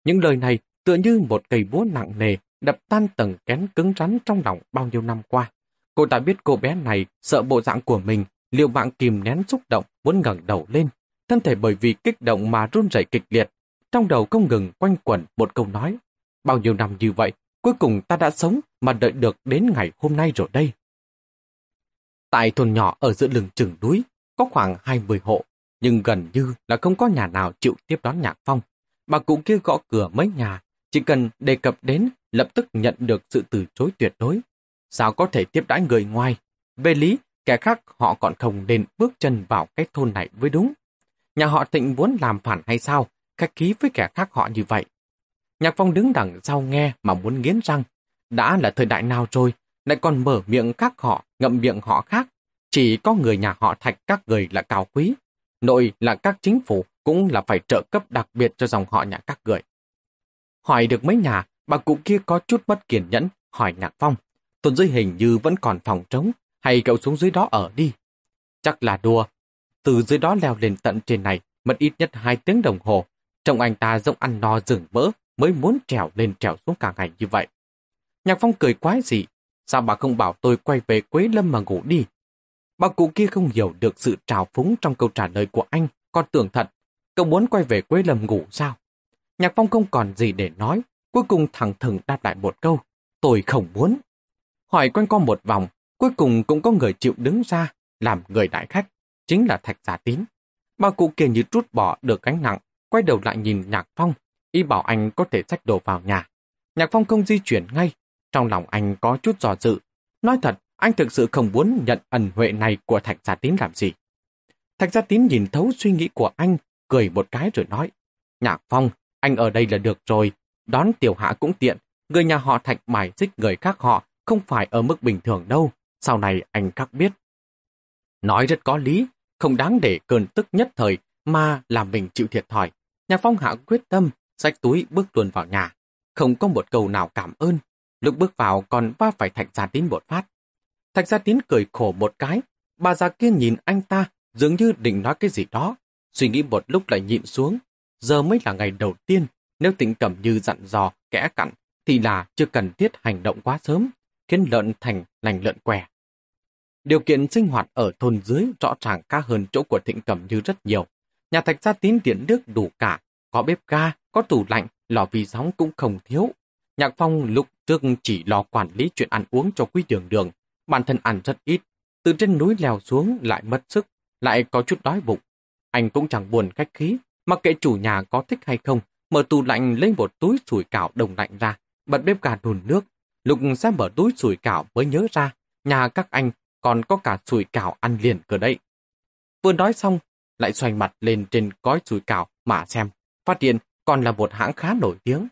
Những lời này tựa như một cây búa nặng nề đập tan tầng kén cứng rắn trong lòng bao nhiêu năm qua. Cô ta biết cô bé này sợ bộ dạng của mình, liệu mạng kìm nén xúc động muốn ngẩng đầu lên. Thân thể bởi vì kích động mà run rẩy kịch liệt. Trong đầu không ngừng quanh quẩn một câu nói. Bao nhiêu năm như vậy, cuối cùng ta đã sống mà đợi được đến ngày hôm nay rồi đây. Tại thôn nhỏ ở giữa lưng chừng núi, có khoảng 20 hộ, nhưng gần như là không có nhà nào chịu tiếp đón Nhạc Phong. Bà cụ kia gõ cửa mấy nhà, chỉ cần đề cập đến lập tức nhận được sự từ chối tuyệt đối. Sao có thể tiếp đãi người ngoài? Về lý, kẻ khác họ còn không nên bước chân vào cái thôn này với đúng. Nhà họ Thịnh muốn làm phản hay sao? Khách khí với kẻ khác họ như vậy. Nhạc Phong đứng đằng sau nghe mà muốn nghiến răng. Đã là thời đại nào rồi, lại còn mở miệng khác họ, ngậm miệng họ khác. Chỉ có người nhà họ Thạch các người là cao quý. Nội là các chính phủ cũng là phải trợ cấp đặc biệt cho dòng họ nhà các người. Hỏi được mấy nhà, bà cụ kia có chút mất kiên nhẫn, hỏi Nhạc Phong. Tuần dưới hình như vẫn còn phòng trống, hay cậu xuống dưới đó ở đi. Chắc là đùa. Từ dưới đó leo lên tận trên này, mất ít nhất hai tiếng đồng hồ. Trông anh ta giống ăn no rừng mỡ, mới muốn trèo lên trèo xuống cả ngày như vậy. Nhạc Phong cười quái gì? Sao bà không bảo tôi quay về Quế Lâm mà ngủ đi? Bà cụ kia không hiểu được sự trào phúng trong câu trả lời của anh, còn tưởng thật. Cậu muốn quay về Quế Lâm ngủ sao? Nhạc Phong không còn gì để nói, cuối cùng thẳng thừng đáp lại một câu. Tôi không muốn. Hỏi quanh co một vòng, cuối cùng cũng có người chịu đứng ra, làm người đại khách, chính là Thạch Giả Tín. Bà cụ kia như trút bỏ được gánh nặng, quay đầu lại nhìn Nhạc Phong, y bảo anh có thể xách đồ vào nhà. Nhạc Phong không di chuyển ngay, trong lòng anh có chút dò dự. Nói thật, anh thực sự không muốn nhận ẩn huệ này của Thạch Gia Tín làm gì. Thạch Gia Tín nhìn thấu suy nghĩ của anh, cười một cái rồi nói. Nhạc Phong, anh ở đây là được rồi. Đón tiểu hạ cũng tiện. Người nhà họ Thạch bài xích người khác họ không phải ở mức bình thường đâu. Sau này anh các biết. Nói rất có lý, không đáng để cơn tức nhất thời mà làm mình chịu thiệt thòi. Nhà Phong hạ quyết tâm, sách túi bước luôn vào nhà. Không có một câu nào cảm ơn. Lúc bước vào còn va phải Thạch Gia Tín một phát. Thạch Gia Tín cười khổ một cái. Bà già kia nhìn anh ta dường như định nói cái gì đó. Suy nghĩ một lúc lại nhịn xuống. Giờ mới là ngày đầu tiên. Nếu tình cẩm như dặn dò, kẽ cặn, thì là chưa cần thiết hành động quá sớm, khiến lợn thành lành lợn què. Điều kiện sinh hoạt ở thôn dưới rõ ràng cao hơn chỗ của Thịnh Cẩm Như rất nhiều. Nhà thạch gia tín điện nước đủ cả, có bếp ga, có tủ lạnh, lò vi sóng cũng không thiếu. Nhạc Phong lúc trước chỉ lo quản lý chuyện ăn uống cho quý đường đường, bản thân ăn rất ít, từ trên núi leo xuống lại mất sức, lại có chút đói bụng. Anh cũng chẳng buồn cách khí, mặc kệ chủ nhà có thích hay không, mở tủ lạnh lấy một túi sủi cảo đồng lạnh ra, bật bếp gà đùn nước. Lục sẽ mở túi sủi cảo mới nhớ ra, nhà các anh còn có cả sủi cảo ăn liền cơ đấy. Vừa nói xong, lại xoay mặt lên trên gói sủi cảo mà xem, phát hiện còn là một hãng khá nổi tiếng.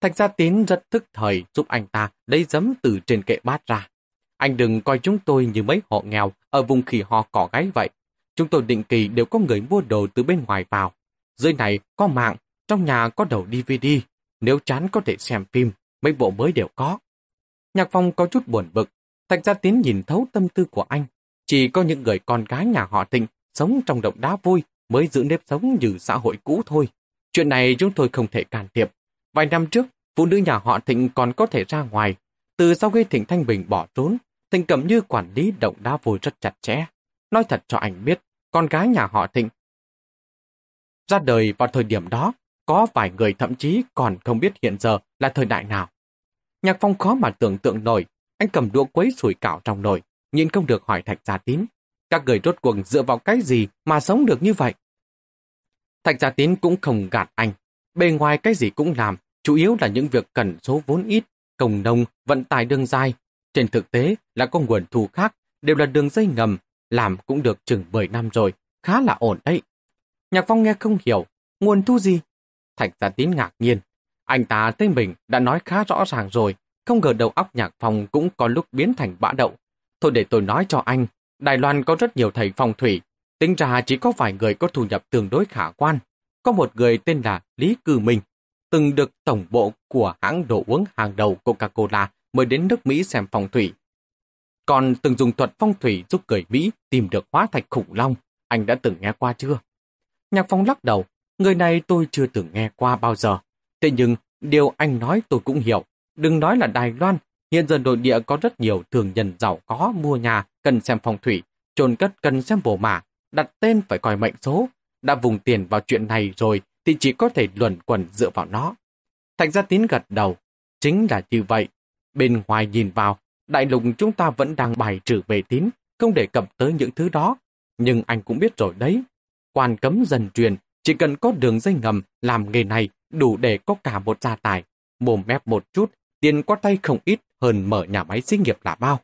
Thạch Gia Tín rất thức thời giúp anh ta lấy giấm từ trên kệ bát ra. Anh đừng coi chúng tôi như mấy họ nghèo ở vùng khỉ ho cỏ gáy vậy. Chúng tôi định kỳ đều có người mua đồ từ bên ngoài vào. Dưới này có mạng, trong nhà có đầu DVD. Nếu chán có thể xem phim, mấy bộ mới đều có. Nhạc Phong có chút buồn bực. Thạch Gia Tín nhìn thấu tâm tư của anh. Chỉ có những người con gái nhà họ Thịnh sống trong động đá vui mới giữ nếp sống như xã hội cũ thôi. Chuyện này chúng tôi không thể can thiệp. Vài năm trước, phụ nữ nhà họ Thịnh còn có thể ra ngoài. Từ sau khi Thịnh Thanh Bình bỏ trốn, Thịnh Cẩm Như quản lý động đá vui rất chặt chẽ. Nói thật cho anh biết, con gái nhà họ Thịnh ra đời vào thời điểm đó, có vài người thậm chí còn không biết hiện giờ là thời đại nào. Nhạc Phong khó mà tưởng tượng nổi, anh cầm đũa quấy sủi cảo trong nồi, nhìn không được hỏi Thạch Gia Tín. Các người rốt cuộc dựa vào cái gì mà sống được như vậy? Thạch Gia Tín cũng không gạt anh. Bề ngoài cái gì cũng làm, chủ yếu là những việc cần số vốn ít, công nông, vận tải đường dài. Trên thực tế là có nguồn thu khác, đều là đường dây ngầm, làm cũng được chừng 10 năm rồi, khá là ổn đấy. Nhạc Phong nghe không hiểu, nguồn thu gì? Thạch Gia Tín ngạc nhiên. Anh ta tên mình đã nói khá rõ ràng rồi, không ngờ đầu óc Nhạc Phong cũng có lúc biến thành bã đậu. Thôi để tôi nói cho anh, Đài Loan có rất nhiều thầy phong thủy, tính ra chỉ có vài người có thu nhập tương đối khả quan. Có một người tên là Lý Cư Minh, từng được tổng bộ của hãng đồ uống hàng đầu Coca-Cola mời đến nước Mỹ xem phong thủy. Còn từng dùng thuật phong thủy giúp người Mỹ tìm được hóa thạch khủng long, anh đã từng nghe qua chưa? Nhạc Phong lắc đầu, người này tôi chưa từng nghe qua bao giờ. Thế nhưng, điều anh nói tôi cũng hiểu. Đừng nói là Đài Loan, hiện giờ nội địa có rất nhiều thường nhân giàu có mua nhà cần xem phong thủy, trồn cất cần xem bổ mã, đặt tên phải coi mệnh số. Đã vùng tiền vào chuyện này rồi thì chỉ có thể luẩn quẩn dựa vào nó. Thành ra tín gật đầu. Chính là như vậy. Bên ngoài nhìn vào, đại lục chúng ta vẫn đang bài trừ về tín, không đề cập tới những thứ đó. Nhưng anh cũng biết rồi đấy, quan cấm dần truyền, chỉ cần có đường dây ngầm làm nghề này đủ để có cả một gia tài. Mồm mép một chút, tiền qua tay không ít hơn mở nhà máy xí nghiệp là bao.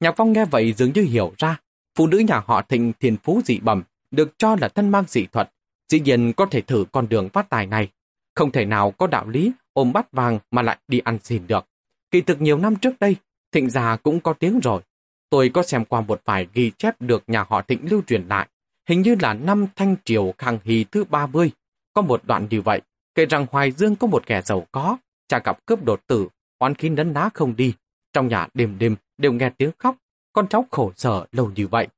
Nhạc Phong nghe vậy dường như hiểu ra, phụ nữ nhà họ thịnh thiền phú dị bẩm, được cho là thân mang dị thuật, dĩ nhiên có thể thử con đường phát tài này. Không thể nào có đạo lý ôm bắt vàng mà lại đi ăn xin được. Kỳ thực nhiều năm trước đây, thịnh già cũng có tiếng rồi. Tôi có xem qua một vài ghi chép được nhà họ thịnh lưu truyền lại. Hình như là năm Thanh Triều Khang Hy thứ 30. Có một đoạn như vậy, kể rằng Hoài Dương có một kẻ giàu có, cha gặp cướp đột tử, oán khí nấn ná không đi. Trong nhà đêm đêm đều nghe tiếng khóc, con cháu khổ sở lâu như vậy.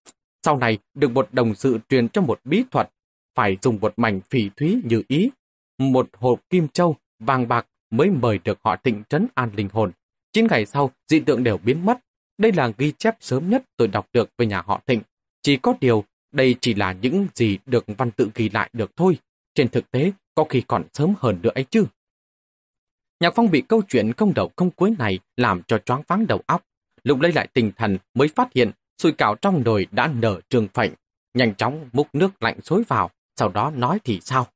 Sau này được một đồng sự truyền cho một bí thuật, phải dùng một mảnh phỉ thúy như ý, một hộp kim châu, vàng bạc mới mời được họ thịnh trấn an linh hồn. Chín ngày sau, dị tượng đều biến mất. Đây là ghi chép sớm nhất tôi đọc được về nhà họ thịnh. Chỉ có điều, đây chỉ là những gì được văn tự ghi lại được thôi. Trên thực tế, có khi còn sớm hơn nữa ấy chứ. Nhạc Phong bị câu chuyện không đầu không cuối này làm cho choáng váng đầu óc. Lúc lấy lại tinh thần mới phát hiện sùi cảo trong nồi đã nở trường phệnh. Nhanh chóng múc nước lạnh xối vào, sau đó nói thì sao?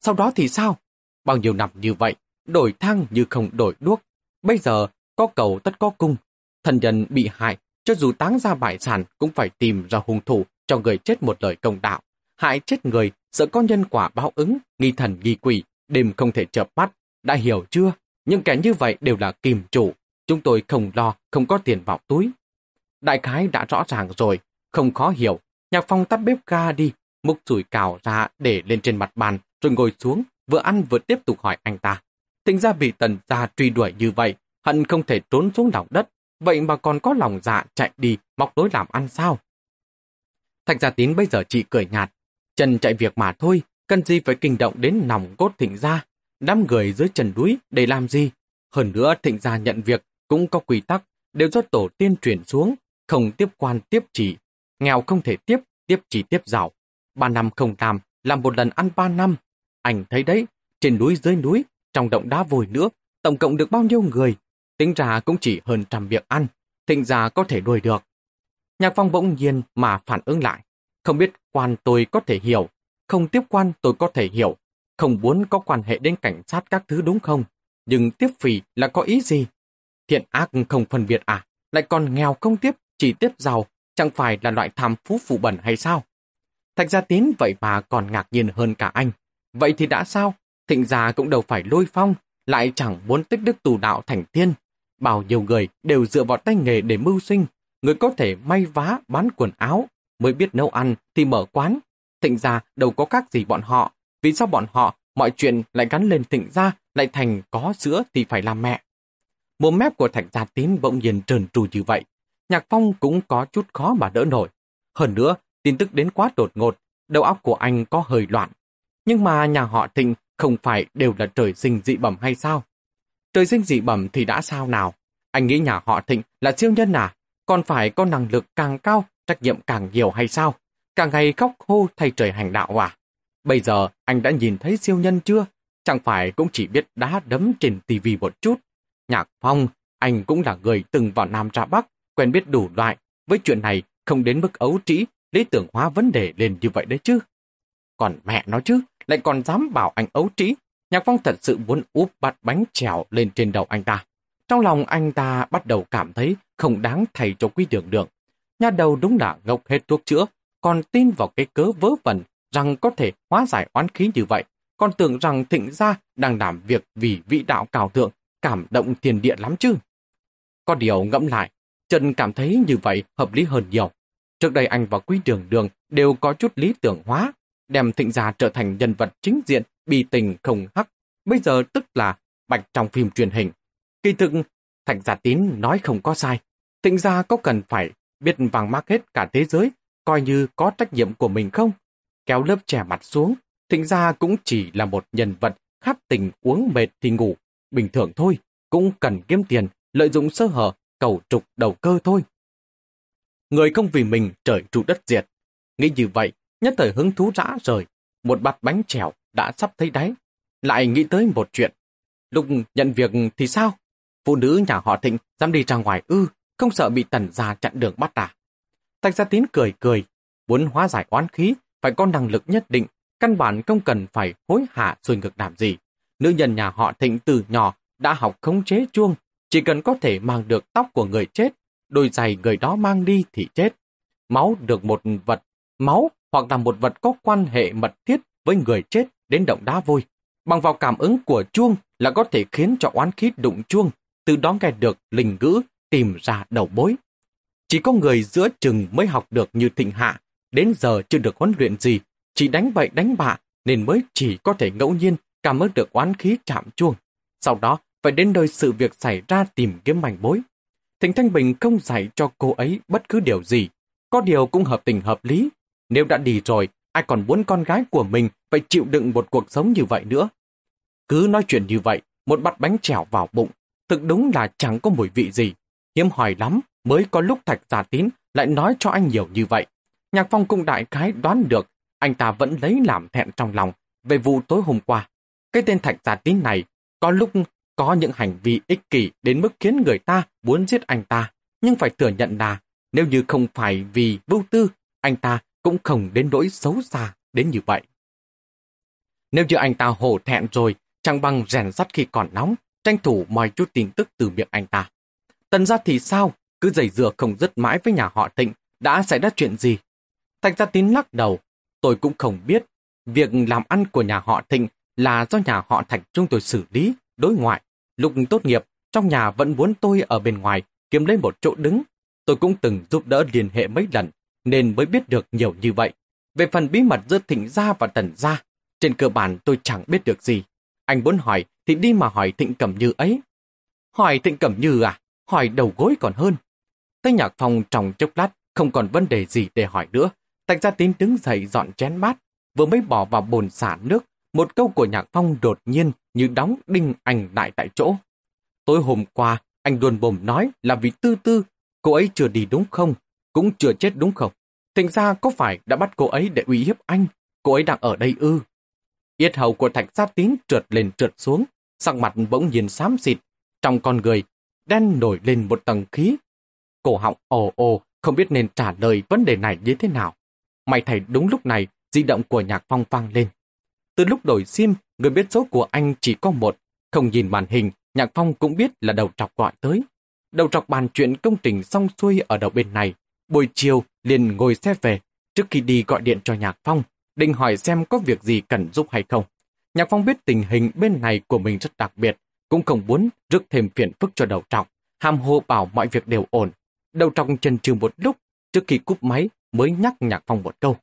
Sau đó thì sao? Bao nhiêu năm như vậy, đổi thang như không đổi đuốc. Bây giờ có cầu tất có cung. Thần nhân bị hại, cho dù táng ra bại sản cũng phải tìm ra hung thủ cho người chết một lời công đạo. Hại chết người, sợ có nhân quả báo ứng, nghi thần nghi quỷ, đêm không thể chợp mắt. Đã hiểu chưa? Những kẻ như vậy đều là kìm chủ. Chúng tôi không lo, không có tiền vào túi. Đại khái đã rõ ràng rồi, không khó hiểu. Nhạc phong tắt bếp ga đi, múc rủi cào ra để lên trên mặt bàn, rồi ngồi xuống, vừa ăn vừa tiếp tục hỏi anh ta. Tính ra bị tần gia truy đuổi như vậy, hận không thể trốn xuống lòng đất, vậy mà còn có lòng dạ chạy đi móc đối làm ăn sao? Thạch Gia Tín bây giờ chỉ cười nhạt, chân chạy việc mà thôi, cần gì phải kinh động đến nòng cốt thịnh gia, đám người dưới trần núi để làm gì? Hơn nữa thịnh gia nhận việc cũng có quy tắc, đều do tổ tiên truyền xuống, không tiếp quan tiếp chỉ, nghèo không thể tiếp, tiếp chỉ tiếp giàu. Ba năm không làm, làm một lần ăn ba năm. Anh thấy đấy, trên núi dưới núi, trong động đá vôi nữa, tổng cộng được bao nhiêu người, tính ra cũng chỉ hơn trăm việc ăn, thịnh ra có thể đuổi được. Nhạc phong bỗng nhiên mà phản ứng lại, không biết quan tôi có thể hiểu, không tiếp quan tôi có thể hiểu, không muốn có quan hệ đến cảnh sát các thứ đúng không? Nhưng tiếp phì là có ý gì? Thiện ác không phân biệt à? Lại còn nghèo không tiếp, chỉ tiếp giàu, chẳng phải là loại tham phú phụ bẩn hay sao? Thạch gia tín vậy mà còn ngạc nhiên hơn cả anh. Vậy thì đã sao? Thịnh gia cũng đâu phải lôi phong, lại chẳng muốn tích đức tù đạo thành tiên. Bao nhiêu người đều dựa vào tay nghề để mưu sinh. Người có thể may vá, bán quần áo, mới biết nấu ăn thì mở quán. Thịnh gia đâu có khác gì bọn họ. Vì sao bọn họ, mọi chuyện lại gắn lên thịnh gia, lại thành có sữa thì phải làm mẹ. Mồm mép của thạch gia tín bỗng nhiên trơn tru như vậy. Nhạc phong cũng có chút khó mà đỡ nổi. Hơn nữa, tin tức đến quá đột ngột, đầu óc của anh có hơi loạn. Nhưng mà nhà họ thịnh không phải đều là trời sinh dị bẩm hay sao? Trời sinh dị bẩm thì đã sao nào? Anh nghĩ nhà họ thịnh là siêu nhân à? Còn phải có năng lực càng cao, trách nhiệm càng nhiều hay sao? Càng ngày khóc hô thay trời hành đạo à? Bây giờ anh đã nhìn thấy siêu nhân chưa? Chẳng phải cũng chỉ biết đá đấm trên tivi một chút. Nhạc Phong, anh cũng là người từng vào Nam ra Bắc, quen biết đủ loại. Với chuyện này, không đến mức ấu trĩ, lý tưởng hóa vấn đề lên như vậy đấy chứ. Còn mẹ nó chứ, lại còn dám bảo anh ấu trí. Nhạc Phong thật sự muốn úp bát bánh trèo lên trên đầu anh ta. Trong lòng anh ta bắt đầu cảm thấy không đáng thầy cho quý đường đường. Nhà đầu đúng là ngốc hết thuốc chữa, còn tin vào cái cớ vớ vẩn rằng có thể hóa giải oán khí như vậy. Còn tưởng rằng thịnh gia đang làm việc vì vị đạo cao thượng, cảm động thiên địa lắm chứ. Có điều ngẫm lại, Trần cảm thấy như vậy hợp lý hơn nhiều. Trước đây anh và Quý Đường Đường đều có chút lý tưởng hóa, đem thịnh gia trở thành nhân vật chính diện, bi tình không hắc. Bây giờ tức là bạch trong phim truyền hình. Kỳ thực, Thạch Gia Tín nói không có sai. Thịnh gia có cần phải biết vàng mắc hết cả thế giới, coi như có trách nhiệm của mình không? Kéo lớp trẻ mặt xuống, thịnh gia cũng chỉ là một nhân vật khát tình uống mệt thì ngủ. Bình thường thôi, cũng cần kiếm tiền, lợi dụng sơ hở, cầu trục đầu cơ thôi. Người không vì mình trời trụ đất diệt. Nghĩ như vậy, nhất thời hứng thú rã rời, một bát bánh trèo đã sắp thấy đáy. Lại nghĩ tới một chuyện. Lúc nhận việc thì sao? Phụ nữ nhà họ thịnh dám đi ra ngoài ư, không sợ bị tần gia chặn đường bắt à. Thạch gia tín cười cười, muốn hóa giải oán khí, phải có năng lực nhất định, căn bản không cần phải hối hạ rồi ngược làm gì. Nữ nhân nhà họ thịnh từ nhỏ đã học khống chế chuông, chỉ cần có thể mang được tóc của người chết, đôi giày người đó mang đi thì chết. Máu được một vật, máu hoặc là một vật có quan hệ mật thiết với người chết đến động đá vôi. Bằng vào cảm ứng của chuông là có thể khiến cho oán khí đụng chuông, từ đó nghe được linh ngữ tìm ra đầu mối. Chỉ có người giữa chừng mới học được như thịnh hạ, đến giờ chưa được huấn luyện gì, chỉ đánh bậy đánh bạ nên mới chỉ có thể ngẫu nhiên cảm ứng được oán khí chạm chuông. Sau đó phải đến nơi sự việc xảy ra tìm kiếm mảnh bối. Thịnh Thanh Bình không dạy cho cô ấy bất cứ điều gì, có điều cũng hợp tình hợp lý. Nếu đã đi rồi, ai còn muốn con gái của mình phải chịu đựng một cuộc sống như vậy nữa. Cứ nói chuyện như vậy, một bát bánh trèo vào bụng, thực đúng là chẳng có mùi vị gì. Hiếm hỏi lắm, mới có lúc Thạch Giả Tín lại nói cho anh nhiều như vậy. Nhạc Phong cũng đại khái đoán được, anh ta vẫn lấy làm thẹn trong lòng về vụ tối hôm qua. Cái tên Thạch Giả Tín này, có lúc có những hành vi ích kỷ đến mức khiến người ta muốn giết anh ta, nhưng phải thừa nhận là nếu như không phải vì vô tư, anh ta cũng không đến nỗi xấu xa đến như vậy. Nếu như anh ta hổ thẹn rồi, chẳng bằng rèn sắt khi còn nóng, tranh thủ moi chút tin tức từ miệng anh ta. Tần gia thì sao? Cứ giày dừa không dứt mãi với nhà họ Thịnh, đã xảy ra chuyện gì? Thạch gia tín lắc đầu, tôi cũng không biết. Việc làm ăn của nhà họ Thịnh là do nhà họ Thạch chúng tôi xử lý, đối ngoại. Lúc tốt nghiệp, trong nhà vẫn muốn tôi ở bên ngoài kiếm lấy một chỗ đứng. Tôi cũng từng giúp đỡ liên hệ mấy lần, nên mới biết được nhiều như vậy. Về phần bí mật giữa Thịnh Gia và Tần Gia, trên cơ bản tôi chẳng biết được gì. Anh muốn hỏi thì đi mà hỏi Thịnh Cẩm Như ấy. Hỏi Thịnh Cẩm Như à? Hỏi đầu gối còn hơn. Tây Nhạc phòng trong chốc lát không còn vấn đề gì để hỏi nữa. Tạch Gia Tín đứng dậy dọn chén bát, vừa mới bỏ vào bồn xả nước. Một câu của Nhạc Phong đột nhiên như đóng đinh ảnh lại tại chỗ. Tối hôm qua, anh đuồn bồm nói là vì tư tư, cô ấy chưa đi đúng không? Cũng chưa chết đúng không? Thành ra có phải đã bắt cô ấy để uy hiếp anh? Cô ấy đang ở đây ư? Yết hầu của thạch gia tín trượt lên trượt xuống, sắc mặt bỗng nhiên xám xịt. Trong con người, đen nổi lên một tầng khí. Cổ họng ồ ồ, không biết nên trả lời vấn đề này như thế nào. May thầy đúng lúc này, di động của nhạc phong vang lên. Từ lúc đổi sim, người biết số của anh chỉ có một. Không nhìn màn hình, nhạc phong cũng biết là đầu trọc gọi tới. Đầu trọc bàn chuyện công trình xong xuôi ở đầu bên này. Buổi chiều, liền ngồi xe về. Trước khi đi gọi điện cho nhạc phong, định hỏi xem có việc gì cần giúp hay không. Nhạc phong biết tình hình bên này của mình rất đặc biệt, cũng không muốn rước thêm phiền phức cho đầu trọc, ham hô bảo mọi việc đều ổn. Đầu trọc chần chừ một lúc, trước khi cúp máy mới nhắc nhạc phong một câu.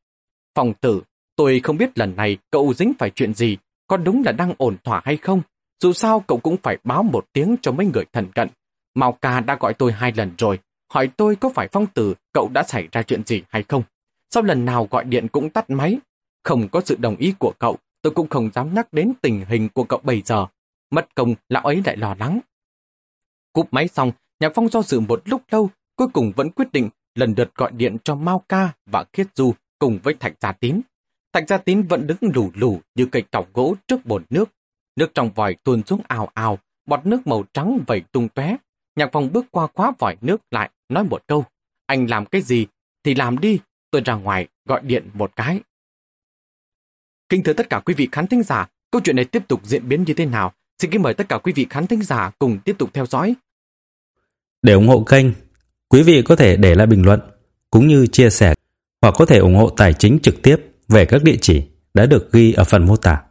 Phong tử, tôi không biết lần này cậu dính phải chuyện gì, có đúng là đang ổn thỏa hay không? Dù sao cậu cũng phải báo một tiếng cho mấy người thần cận. Mao ca đã gọi tôi hai lần rồi, hỏi tôi có phải phong tử cậu đã xảy ra chuyện gì hay không. Sau lần nào gọi điện cũng tắt máy. Không có sự đồng ý của cậu, tôi cũng không dám nhắc đến tình hình của cậu bây giờ. Mất công, lão ấy lại lo lắng. Cúp máy xong, Nhạc Phong do dự một lúc lâu, cuối cùng vẫn quyết định lần lượt gọi điện cho Mao Ca và Khiết Du cùng với Thạch Gia Tín. Thạch Gia Tín vẫn đứng lù lù như cây cọc gỗ trước bồn nước. Nước trong vòi tuôn xuống ào ào, bọt nước màu trắng vẩy tung tóe. Nhạc phòng bước qua khóa vòi nước lại, nói một câu. Anh làm cái gì thì làm đi, tôi ra ngoài gọi điện một cái. Kính thưa tất cả quý vị khán thính giả, câu chuyện này tiếp tục diễn biến như thế nào? Xin kính mời tất cả quý vị khán thính giả cùng tiếp tục theo dõi. Để ủng hộ kênh, quý vị có thể để lại bình luận, cũng như chia sẻ, hoặc có thể ủng hộ tài chính trực tiếp về các địa chỉ đã được ghi ở phần mô tả.